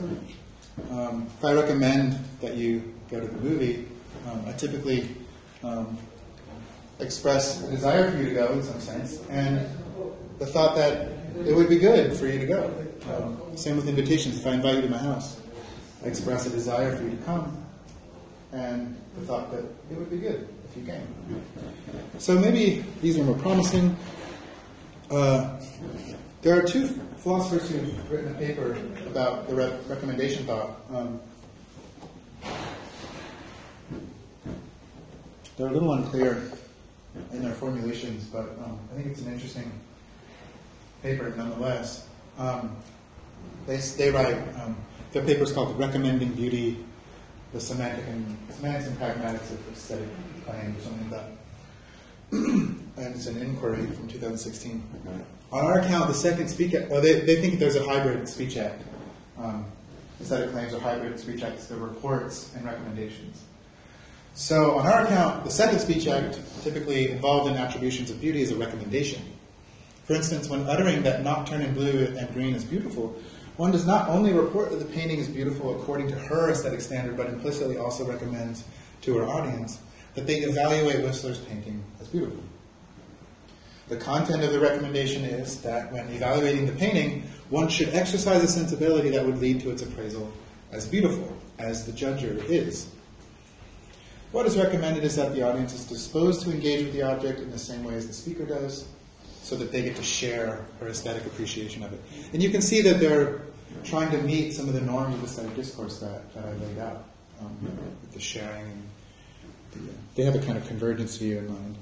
Um, if I recommend that you go to the movie, um, I typically um, express a desire for you to go in some sense, and the thought that it would be good for you to go. Um, same with invitations. If I invite you to my house, I express a desire for you to come, and the thought that it would be good if you came. So maybe these are more promising. Uh, there are two philosophers who've written a paper about the re- recommendation thought. Um, they're a little unclear in their formulations, but um, I think it's an interesting paper nonetheless. Um, they, they write, um, their paper is called Recommending Beauty, the Semantic and, Semantics and Pragmatics of Aesthetic Claims, or something like that. and it's an inquiry from 2016. On our account, the second speech act, well, they, they think there's a hybrid speech act. Um, aesthetic claims are hybrid speech acts, they're reports and recommendations. So, on our account, the second speech act, typically involved in attributions of beauty, is a recommendation. For instance, when uttering that nocturne in blue and green is beautiful, one does not only report that the painting is beautiful according to her aesthetic standard, but implicitly also recommends to her audience that they evaluate Whistler's painting as beautiful. The content of the recommendation is that when evaluating the painting, one should exercise a sensibility that would lead to its appraisal as beautiful, as the judger is. What is recommended is that the audience is disposed to engage with the object in the same way as the speaker does, so that they get to share her aesthetic appreciation of it. And you can see that they're trying to meet some of the norms of aesthetic discourse that, that I laid out um, with the sharing. And the, uh, they have a kind of convergence view in mind.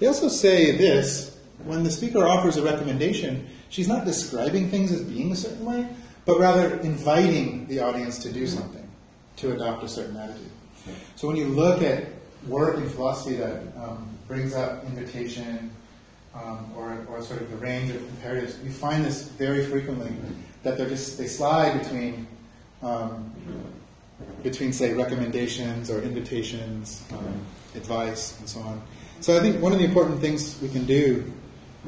They also say this when the speaker offers a recommendation, she's not describing things as being a certain way, but rather inviting the audience to do something, to adopt a certain attitude. So when you look at work in philosophy that um, brings up invitation um, or, or sort of the range of imperatives, you find this very frequently that they're just they slide between um, between say recommendations or invitations, um, advice, and so on. So I think one of the important things we can do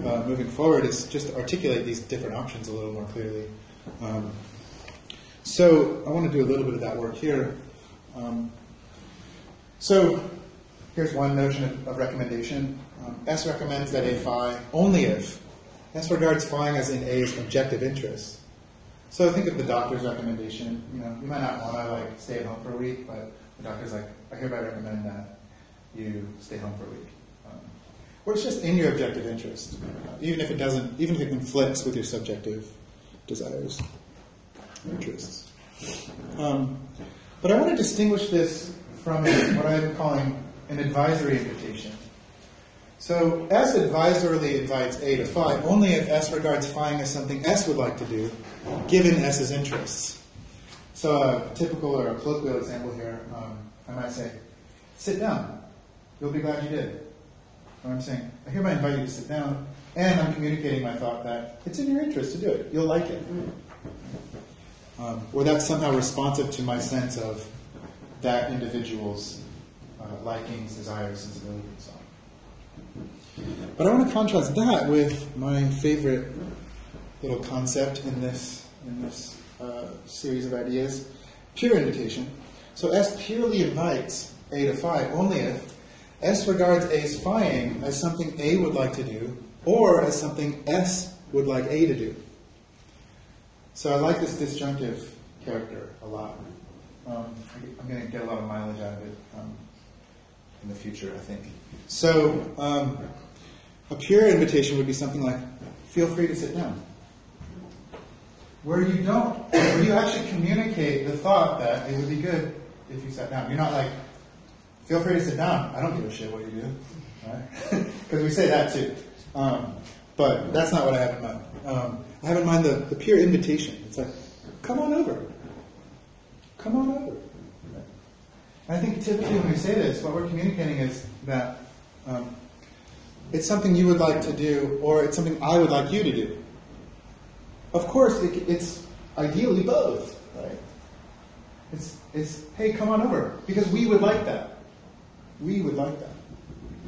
uh, moving forward is just articulate these different options a little more clearly. Um, so I want to do a little bit of that work here. Um, so here's one notion of, of recommendation. Um, S recommends that A phi only if S regards phi as in A's objective interest. So think of the doctor's recommendation. You know, you might not want to like stay at home for a week, but the doctor's like, I hereby recommend that you stay home for a week. Um, or it's just in your objective interest, uh, even if it doesn't, even if it conflicts with your subjective desires, interests. Um, but I want to distinguish this from what I'm calling an advisory invitation. So S advisorily invites A to phi only if S regards phi as something S would like to do, given S's interests. So a typical or a colloquial example here, um, I might say, sit down. You'll be glad you did. Or I'm saying, I hereby invite you to sit down, and I'm communicating my thought that it's in your interest to do it. You'll like it. Um, or that's somehow responsive to my sense of that individual's uh, likings, desires, sensibilities, and so on. But I want to contrast that with my favorite little concept in this in this uh, series of ideas, pure invitation. So S purely invites A to phi only if S regards A's phiing as something A would like to do, or as something S would like A to do. So I like this disjunctive character a lot. Um, I'm going to get a lot of mileage out of it um, in the future, I think. So, um, a pure invitation would be something like, feel free to sit down. Where you don't, where you actually communicate the thought that it would be good if you sat down. You're not like, feel free to sit down. I don't give a shit what you do. Right? Because we say that too. Um, but that's not what I have in mind. Um, I have in mind the, the pure invitation. It's like, come on over. Come on over. I think typically when we say this, what we're communicating is that um, it's something you would like to do, or it's something I would like you to do. Of course, it, it's ideally both, right? It's, it's, hey, come on over, because we would like that. We would like that.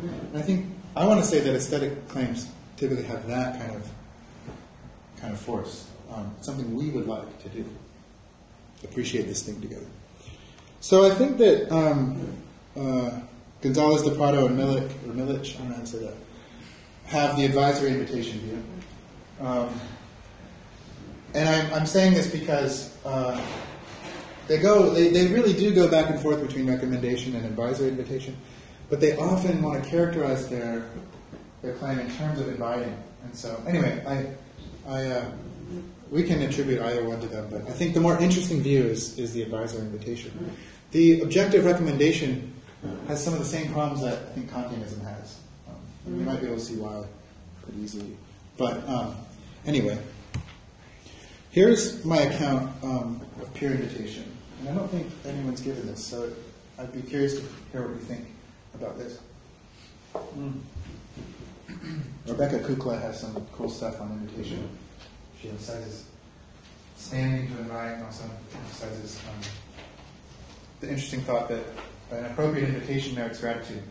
And I think I want to say that aesthetic claims typically have that kind of kind of force. Um, something we would like to do. Appreciate this thing together. So I think that um, uh, Gonzalez de Prado and Milich, or Milich, I don't know how to say that, have the advisory invitation view. Um, and I'm, I'm, saying this because uh, they go, they, they really do go back and forth between recommendation and advisory invitation, but they often want to characterize their their claim in terms of inviting. And so, anyway, I, I, uh, we can attribute either one to them, but I think the more interesting view is, is the advisory invitation. The objective recommendation has some of the same problems that I think Kantianism has. Um, You might be able to see why pretty easily. But um, anyway, here's my account um, of pure invitation. And I don't think anyone's given this, so I'd be curious to hear what you think about this. Mm. Rebecca Kukla has some cool stuff on invitation. She emphasizes standing to invite and also emphasizes um, the interesting thought that an appropriate invitation merits gratitude,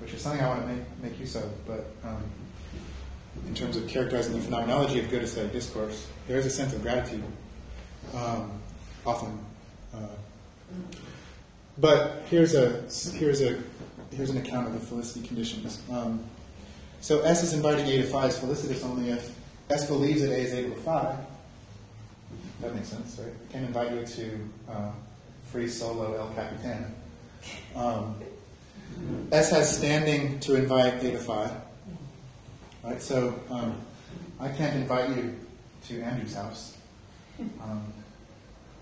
which is something I want to make, make use of, but um, in terms of characterizing the phenomenology of good aesthetic discourse, there is a sense of gratitude, um, often. Uh, but here's a here's a here's an account of the felicity conditions. Um, so S is inviting A to phi is felicitous only if S believes that A is able to phi. That makes sense, right? I can invite you to uh, free solo El Capitan. Um, S has standing to invite A to phi. Right? So um, I can't invite you to Andrew's house. Um,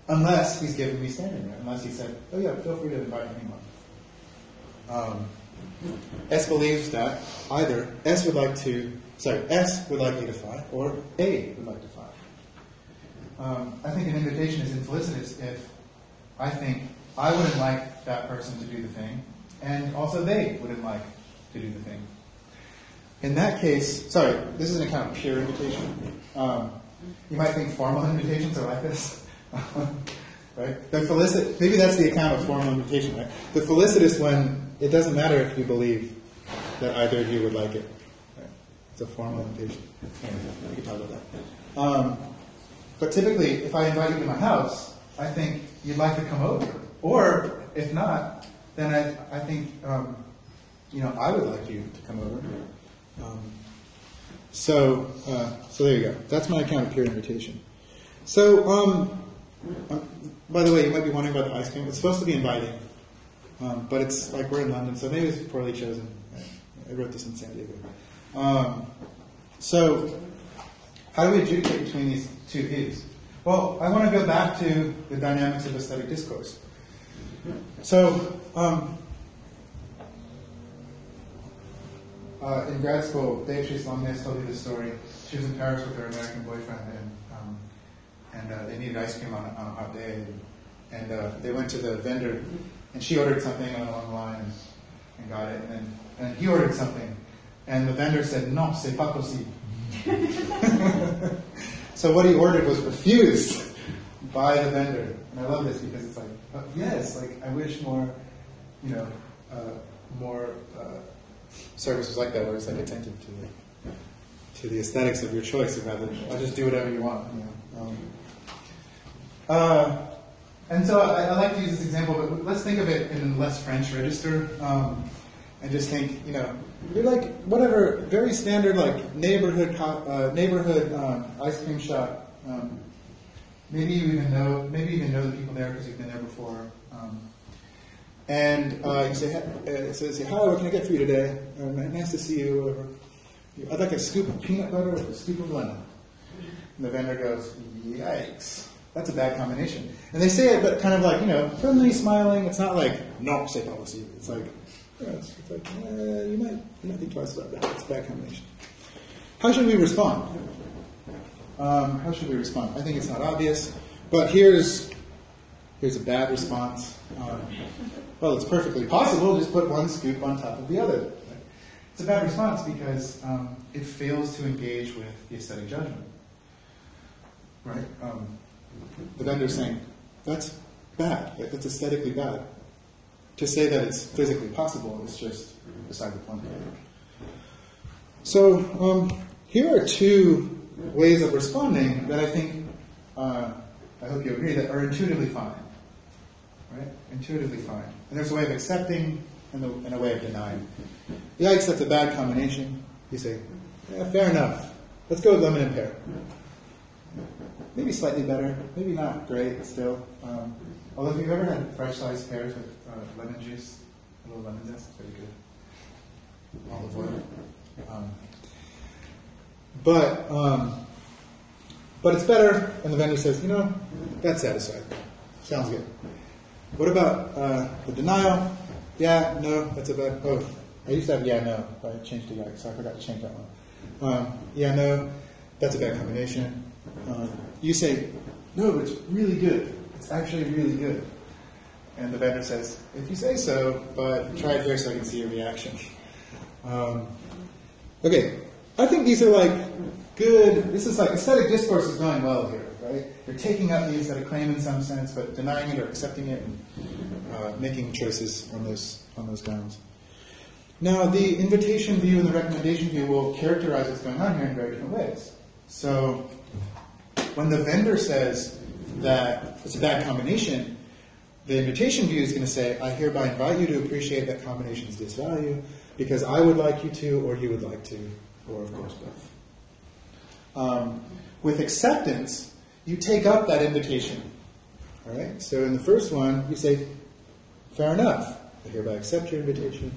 unless he's given me standing, right? Unless he said, oh yeah, feel free to invite anyone. Um, S believes that either S would like to, sorry, S would like A to phi, or A would like to phi. Um, I think an invitation is infelicitous if I think I wouldn't like that person to do the thing, and also they wouldn't like to do the thing. In that case, sorry, this is an account of pure invitation. Um, you might think formal invitations are like this. right? The felicit, maybe that's the account of formal invitation, right? The felicitous one, it doesn't matter if you believe that either of you would like it. It's a formal invitation. we can talk about that. Um, but typically, if I invite you to my house, I think you'd like to come over. Or if not, then I, I think um, you know I would like you to come over. Um, so uh, so there you go. That's my account of pure invitation. So um, uh, by the way, you might be wondering about the ice cream. It's supposed to be inviting, um, but it's like we're in London, so maybe it's poorly chosen. I wrote this in San Diego. Um, so how do we adjudicate between these two views? Well, I want to go back to the dynamics of aesthetic discourse. So, um, uh, in grad school, Beatrice Longuenesse told me this story. She was in Paris with her American boyfriend, and um, and uh, they needed ice cream on, on a hot day, and, and uh, they went to the vendor, and she ordered something along the and, and got it, and then and he ordered something, and the vendor said, "Non, c'est pas possible." so what he ordered was refused by the vendor. And I love this because it's like, oh, yes, like I wish more, you know, uh, more uh, service was like that, where it's like attentive to the, to the aesthetics of your choice, rather than I'll just do whatever you want. You know? Um, uh, and so I, I, like to use this example, but let's think of it in a less French register. Um, and just think, you know, you're like whatever, very standard like neighborhood uh, neighborhood um, ice cream shop. Um, maybe you even know, maybe you even know the people there because you've been there before. Um, and uh, you say, uh, so say, hi, what can I get for you today? Uh, nice to see you. Whatever. I'd like a scoop of peanut butter with a scoop of lemon. And the vendor goes, yikes. That's a bad combination. And they say it, but kind of like, you know, friendly, smiling. It's not like, no, say policy. It's like, it's, it's like, eh, you, might, you might think twice about that. It's a bad combination. How should we respond? Um, how should we respond? I think it's not obvious, but here's here's a bad response. Um, well, it's perfectly possible. Just put one scoop on top of the other. It's a bad response because um, it fails to engage with the aesthetic judgment. Right? Um, the vendor's saying that's bad. That's aesthetically bad to say that it's physically possible is just beside the point. So um, here are two ways of responding that I think, uh, I hope you agree, that are intuitively fine. Right? Intuitively fine. And there's a way of accepting and, the, and a way of denying. Yikes, that's a bad combination. You say, yeah, fair enough. Let's go with lemon and pear. Maybe slightly better, maybe not great still. Um, although if you've ever had fresh sliced pears with uh, lemon juice, a little lemon zest, very good. Olive oil. Um, but um, but it's better, and the vendor says, you know, that's satisfied. Sounds good. What about uh, the denial? yeah, no, that's a bad. Oh, I used to have yeah, no, but I changed to yeah, so I forgot to change that one. Um, yeah, no, that's a bad combination. Um, you say, no, it's really good. It's actually really good. And the vendor says, if you say so, but try it here so I can see your reaction. Um, okay, I think these are like good, this is like aesthetic discourse is going well here, right? You're taking up the aesthetic claim in some sense, but denying it or accepting it and uh, making choices on those, on those grounds. Now, the invitation view and the recommendation view will characterize what's going on here in very different ways. So, when the vendor says that it's a bad combination, the invitation view is going to say, I hereby invite you to appreciate that combination's disvalue because I would like you to, or you would like to, or of course both. Um, with acceptance, you take up that invitation. All right. So in the first one, you say, "Fair enough. I hereby accept your invitation,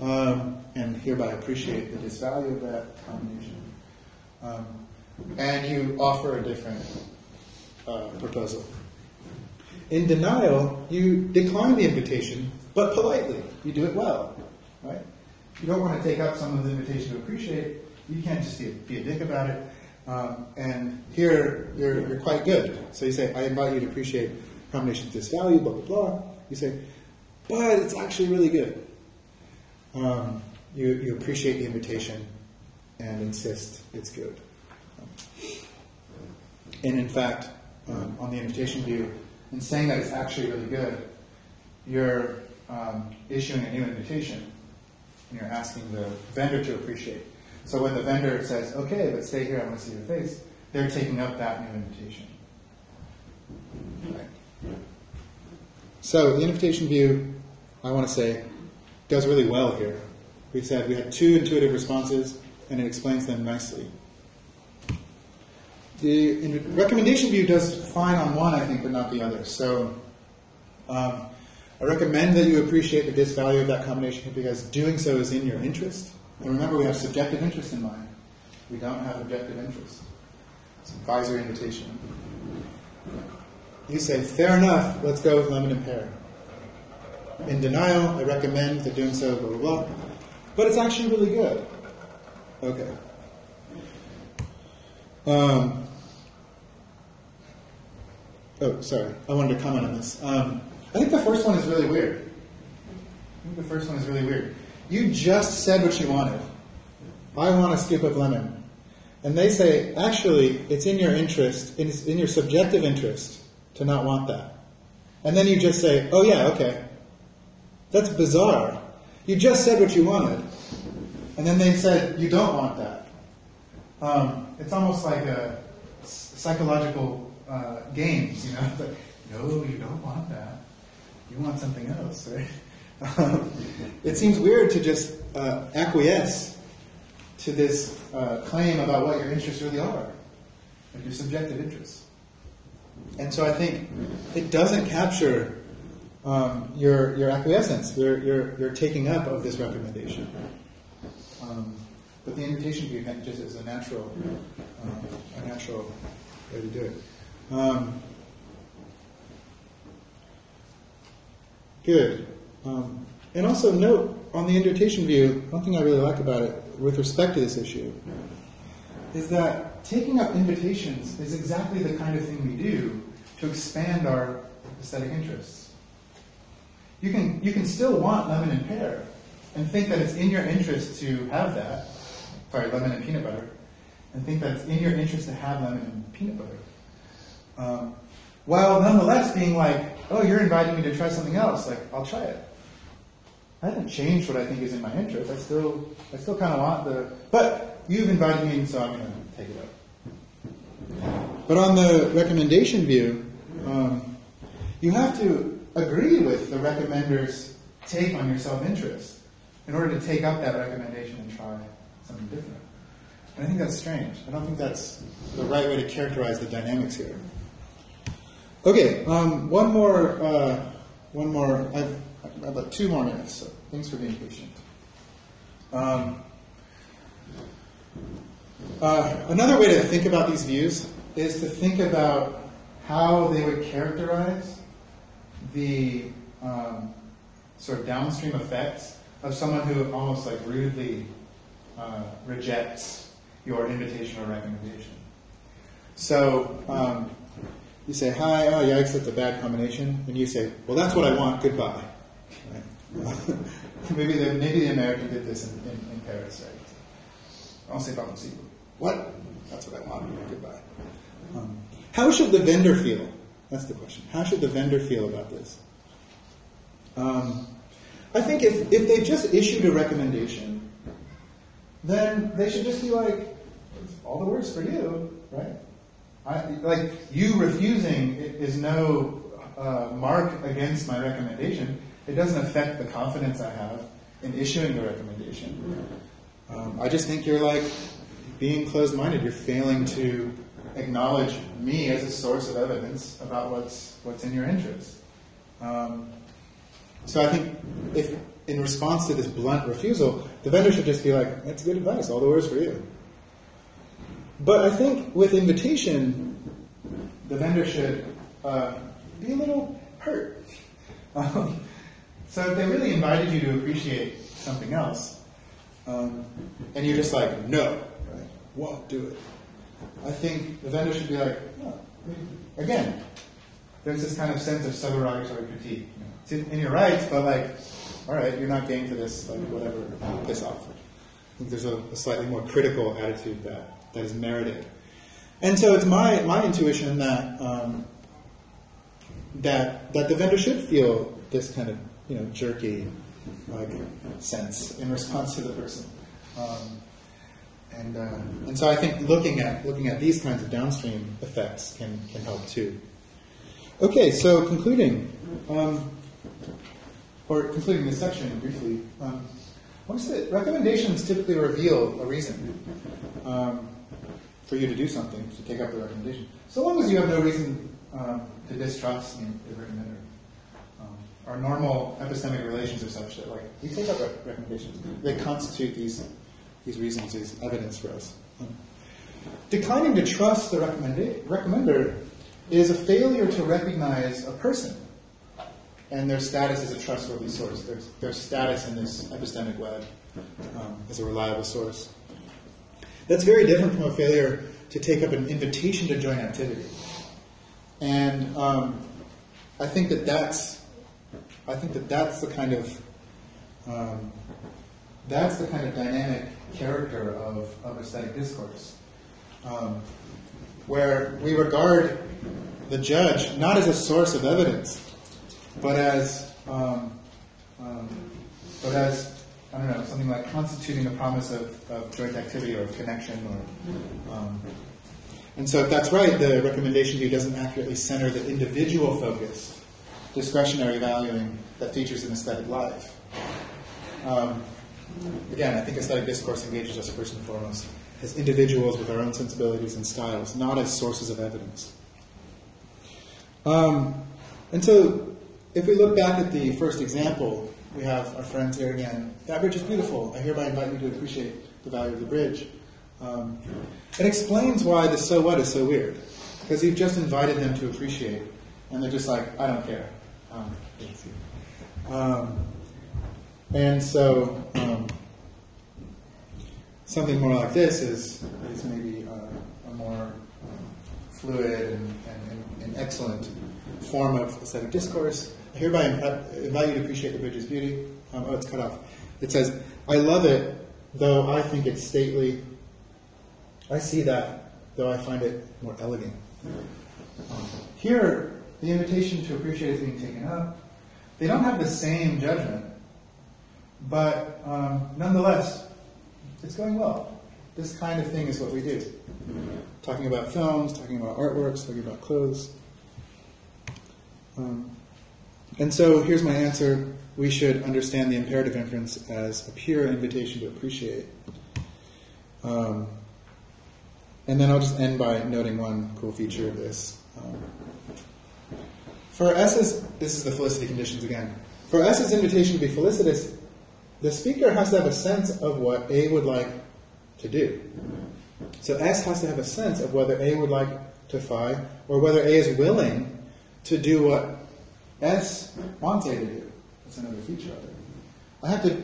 um, and hereby appreciate the disvalue of that combination." Um, and you offer a different uh, proposal. In denial, you decline the invitation, but politely. You do it well, right? You don't want to take up someone's invitation to appreciate. You can't just be a, be a dick about it. Um, and here, you're, you're quite good. So you say, I invite you to appreciate combinations disvalue, blah, blah, blah. You say, but it's actually really good. Um, you, you appreciate the invitation and insist it's good. And in fact, um, on the invitation view, in saying that it's actually really good, you're um, issuing a new invitation and you're asking the vendor to appreciate. So when the vendor says, okay, but stay here, I want to see your face, they're taking up that new invitation. Right. So the invitation view, I want to say, does really well here. We said we had two intuitive responses, and it explains them nicely. The recommendation view does fine on one, I think, but not the other. So um, I recommend that you appreciate the disvalue of that combination because doing so is in your interest. And remember, we have subjective interest in mind. We don't have objective interest. It's advisory invitation. You say, fair enough, let's go with lemon and pear. In denial, I recommend that doing so, blah, blah, blah. But it's actually really good. Okay. Um, Oh, sorry. I wanted to comment on this. Um, I think the first one is really weird. I think the first one is really weird. You just said what you wanted. I want a scoop of lemon. And they say, actually, it's in your interest, it's in your subjective interest to not want that. And then you just say, oh yeah, okay. That's bizarre. You just said what you wanted. And then they said, you don't want that. Um, it's almost like a psychological uh, games, you know. But no, you don't want that. You want something else, right? Um, it seems weird to just uh, acquiesce to this uh, claim about what your interests really are, like your subjective interests. And so I think it doesn't capture um, your your acquiescence, your, your your taking up of this recommendation. Um, but the invitation to view just is a natural, um, a natural way to do it. Um, good. Um, and also note on the invitation view, one thing I really like about it with respect to this issue is that taking up invitations is exactly the kind of thing we do to expand our aesthetic interests. You can, you can still want lemon and pear and think that it's in your interest to have that, sorry, lemon and peanut butter, and think that it's in your interest to have lemon and peanut butter. Um, while nonetheless being like, oh, you're inviting me to try something else, like, I'll try it. I haven't changed what I think is in my interest. I still, I still kind of want the, but you've invited me, so I'm going to take it up. But on the recommendation view, um, you have to agree with the recommender's take on your self-interest in order to take up that recommendation and try something different. And I think that's strange. I don't think that's the right way to characterize the dynamics here. Okay, um, one more, uh, one more. I've, I've about two more minutes. So thanks for being patient. Um, uh, another way to think about these views is to think about how they would characterize the um, sort of downstream effects of someone who almost like rudely uh, rejects your invitation or recommendation. So um, you say, hi, oh yikes, that's a bad combination. And you say, well, that's what I want, goodbye. Right? maybe, the, maybe the American did this in, in, in Paris, right? I'll say pas possible. What? That's what I want, goodbye. Um, how should the vendor feel? That's the question. How should the vendor feel about this? Um, I think if, if they just issued a recommendation, then they should just be like, all the words for you, right? I, like, you refusing is no uh, mark against my recommendation. It doesn't affect the confidence I have in issuing the recommendation. Um, I just think you're like being closed minded. You're failing to acknowledge me as a source of evidence about what's, what's in your interest. Um, so I think if, in response to this blunt refusal, the vendor should just be like, that's good advice, all the words for you. But I think with invitation, the vendor should uh, be a little hurt. Um, so if they really invited you to appreciate something else, um, and you're just like, no, right, won't do it. I think the vendor should be like, oh, again, there's this kind of sense of suberogatory critique. It's in, in, your rights, but like, all right, you're not game for this, like whatever, piss off. I think there's a, a slightly more critical attitude that, that is merited. And so it's my, my intuition that, um, that, that the vendor should feel this kind of, you know, jerky, like, sense in response to the person. Um, and, uh, and so I think looking at, looking at these kinds of downstream effects can, can help too. Okay, so concluding, um, or concluding this section briefly, um, once the recommendations typically reveal a reason um, for you to do something, to take up the recommendation. So long as you have no reason um, to distrust the recommender. Um, our normal epistemic relations are such that, like, we take up recommendations. They constitute these these reasons is evidence for us. Declining to trust the recommender is a failure to recognize a person and their status as a trustworthy source, their, their status in this epistemic web um, as a reliable source. That's very different from a failure to take up an invitation to join activity. And um, I think that that's, I think that that's the kind of, um, that's the kind of dynamic character of, of aesthetic discourse, um, where we regard the judge not as a source of evidence, but as um, um, but as I don't know something like constituting a promise of, of joint activity or of connection or. Um, and so, if that's right, the recommendation view doesn't accurately center the individual focus, discretionary valuing that features in aesthetic life. Um, Again, I think aesthetic discourse engages us first and foremost as individuals with our own sensibilities and styles, not as sources of evidence. Um, and so, if we look back at the first example, we have our friends here again. That bridge is beautiful. I hereby invite you to appreciate the value of the bridge. Um, it explains why the so what is so weird. Because you've just invited them to appreciate, and they're just like, I don't care. Um, um, and so um, something more like this is, is maybe a, a more fluid and, and, and, excellent form of aesthetic discourse. Hereby invite you to appreciate the bridge's beauty. Um, oh, it's cut off. It says, I love it, though I think it's stately. I see that, though I find it more elegant. Um, here, the invitation to appreciate is being taken up. They don't have the same judgment but um, nonetheless, it's going well. This kind of thing is what we do. Talking about films, talking about artworks, talking about clothes. Um, and so here's my answer. We should understand the imperative inference as a pure invitation to appreciate. Um, and then I'll just end by noting one cool feature of this. Um, for S's, this is the felicity conditions again. For S's invitation to be felicitous, the speaker has to have a sense of what A would like to do. So S has to have a sense of whether A would like to phi or whether A is willing to do what S wants A to do. It's another feature of it. I have to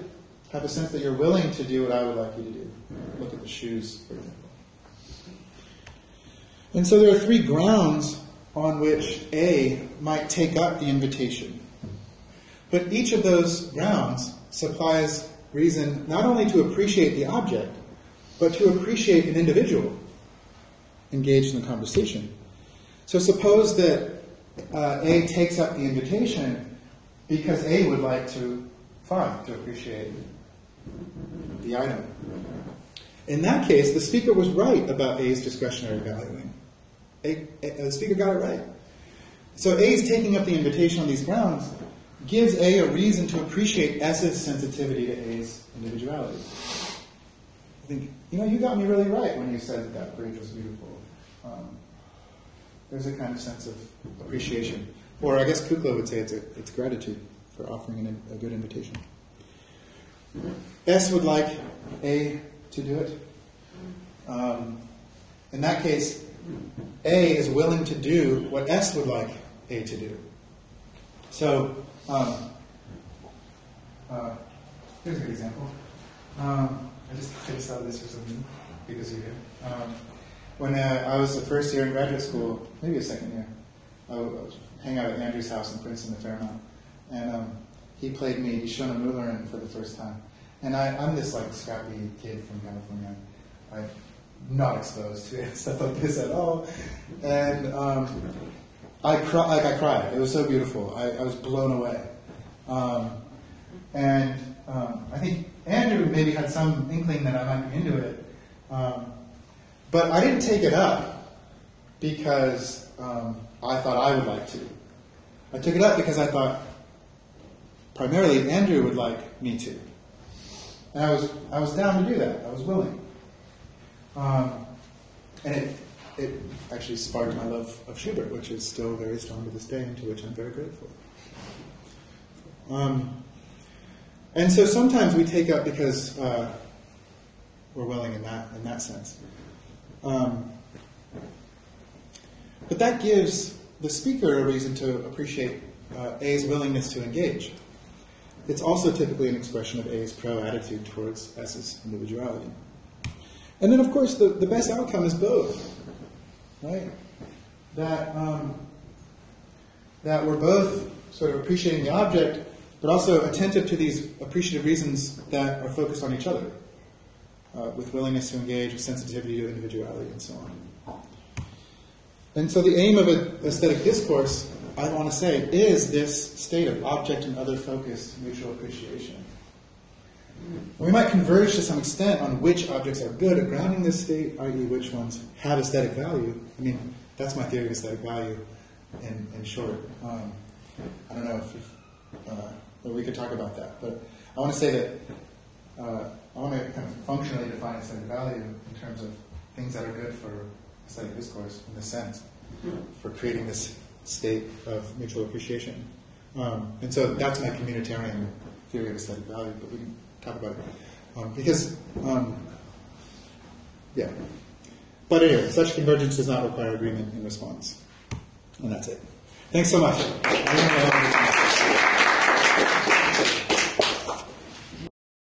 have a sense that you're willing to do what I would like you to do. Look at the shoes, for example. And so there are three grounds on which A might take up the invitation. But each of those grounds supplies reason not only to appreciate the object, but to appreciate an individual engaged in the conversation. So suppose that uh, A takes up the invitation because A would like to, fine, to appreciate the item. In that case, the speaker was right about A's discretionary valuing. A, a, the speaker got it right. So A's taking up the invitation on these grounds gives A a reason to appreciate S's sensitivity to A's individuality. I think, you know, you got me really right when you said that that bridge was beautiful. Um, there's a kind of sense of appreciation. Or I guess Kukla would say it's, a, it's gratitude for offering an, a good invitation. S would like A to do it. Um, in that case, A is willing to do what S would like A to do. So, um, uh, here's a good example. Um, I just I just thought this for something because you're here. When uh, I was the first year in graduate school, maybe a second year, I was hanging out at Andrew's house in Princeton, the Fairmount, and um, he played me Die Schöne for the first time. And I, am this like scrappy kid from California. I'm not exposed to stuff like this at all. And um, I cry, like I cried. It was so beautiful. I, I was blown away. Um, and um, I think Andrew maybe had some inkling that I might be into it. Um, but I didn't take it up because um, I thought I would like to. I took it up because I thought primarily Andrew would like me to. And I was, I was down to do that. I was willing. Um, and it, it actually sparked my love of Schubert, which is still very strong to this day, and to which I'm very grateful. Um, and so sometimes we take up because uh, we're willing in that in that sense. Um, but that gives the speaker a reason to appreciate uh, A's willingness to engage. It's also typically an expression of A's pro attitude towards S's individuality. And then, of course, the, the best outcome is both, right? That, um, that we're both sort of appreciating the object, but also attentive to these appreciative reasons that are focused on each other, uh, with willingness to engage, with sensitivity to individuality, and so on. And so the aim of an aesthetic discourse I want to say, is this state of object and other focused mutual appreciation. We might converge to some extent on which objects are good at grounding this state, i.e., which ones have aesthetic value. I mean, that's my theory of aesthetic value in, in short. Um, I don't know if, uh, we could talk about that, but I want to say that uh, I want to kind of functionally define aesthetic value in terms of things that are good for aesthetic discourse in this sense, for creating this state of mutual appreciation. Um, and so that's my communitarian theory of aesthetic value, but we can talk about it. Um, because, um, yeah. But anyway, such convergence does not require agreement in response. And that's it. Thanks so much.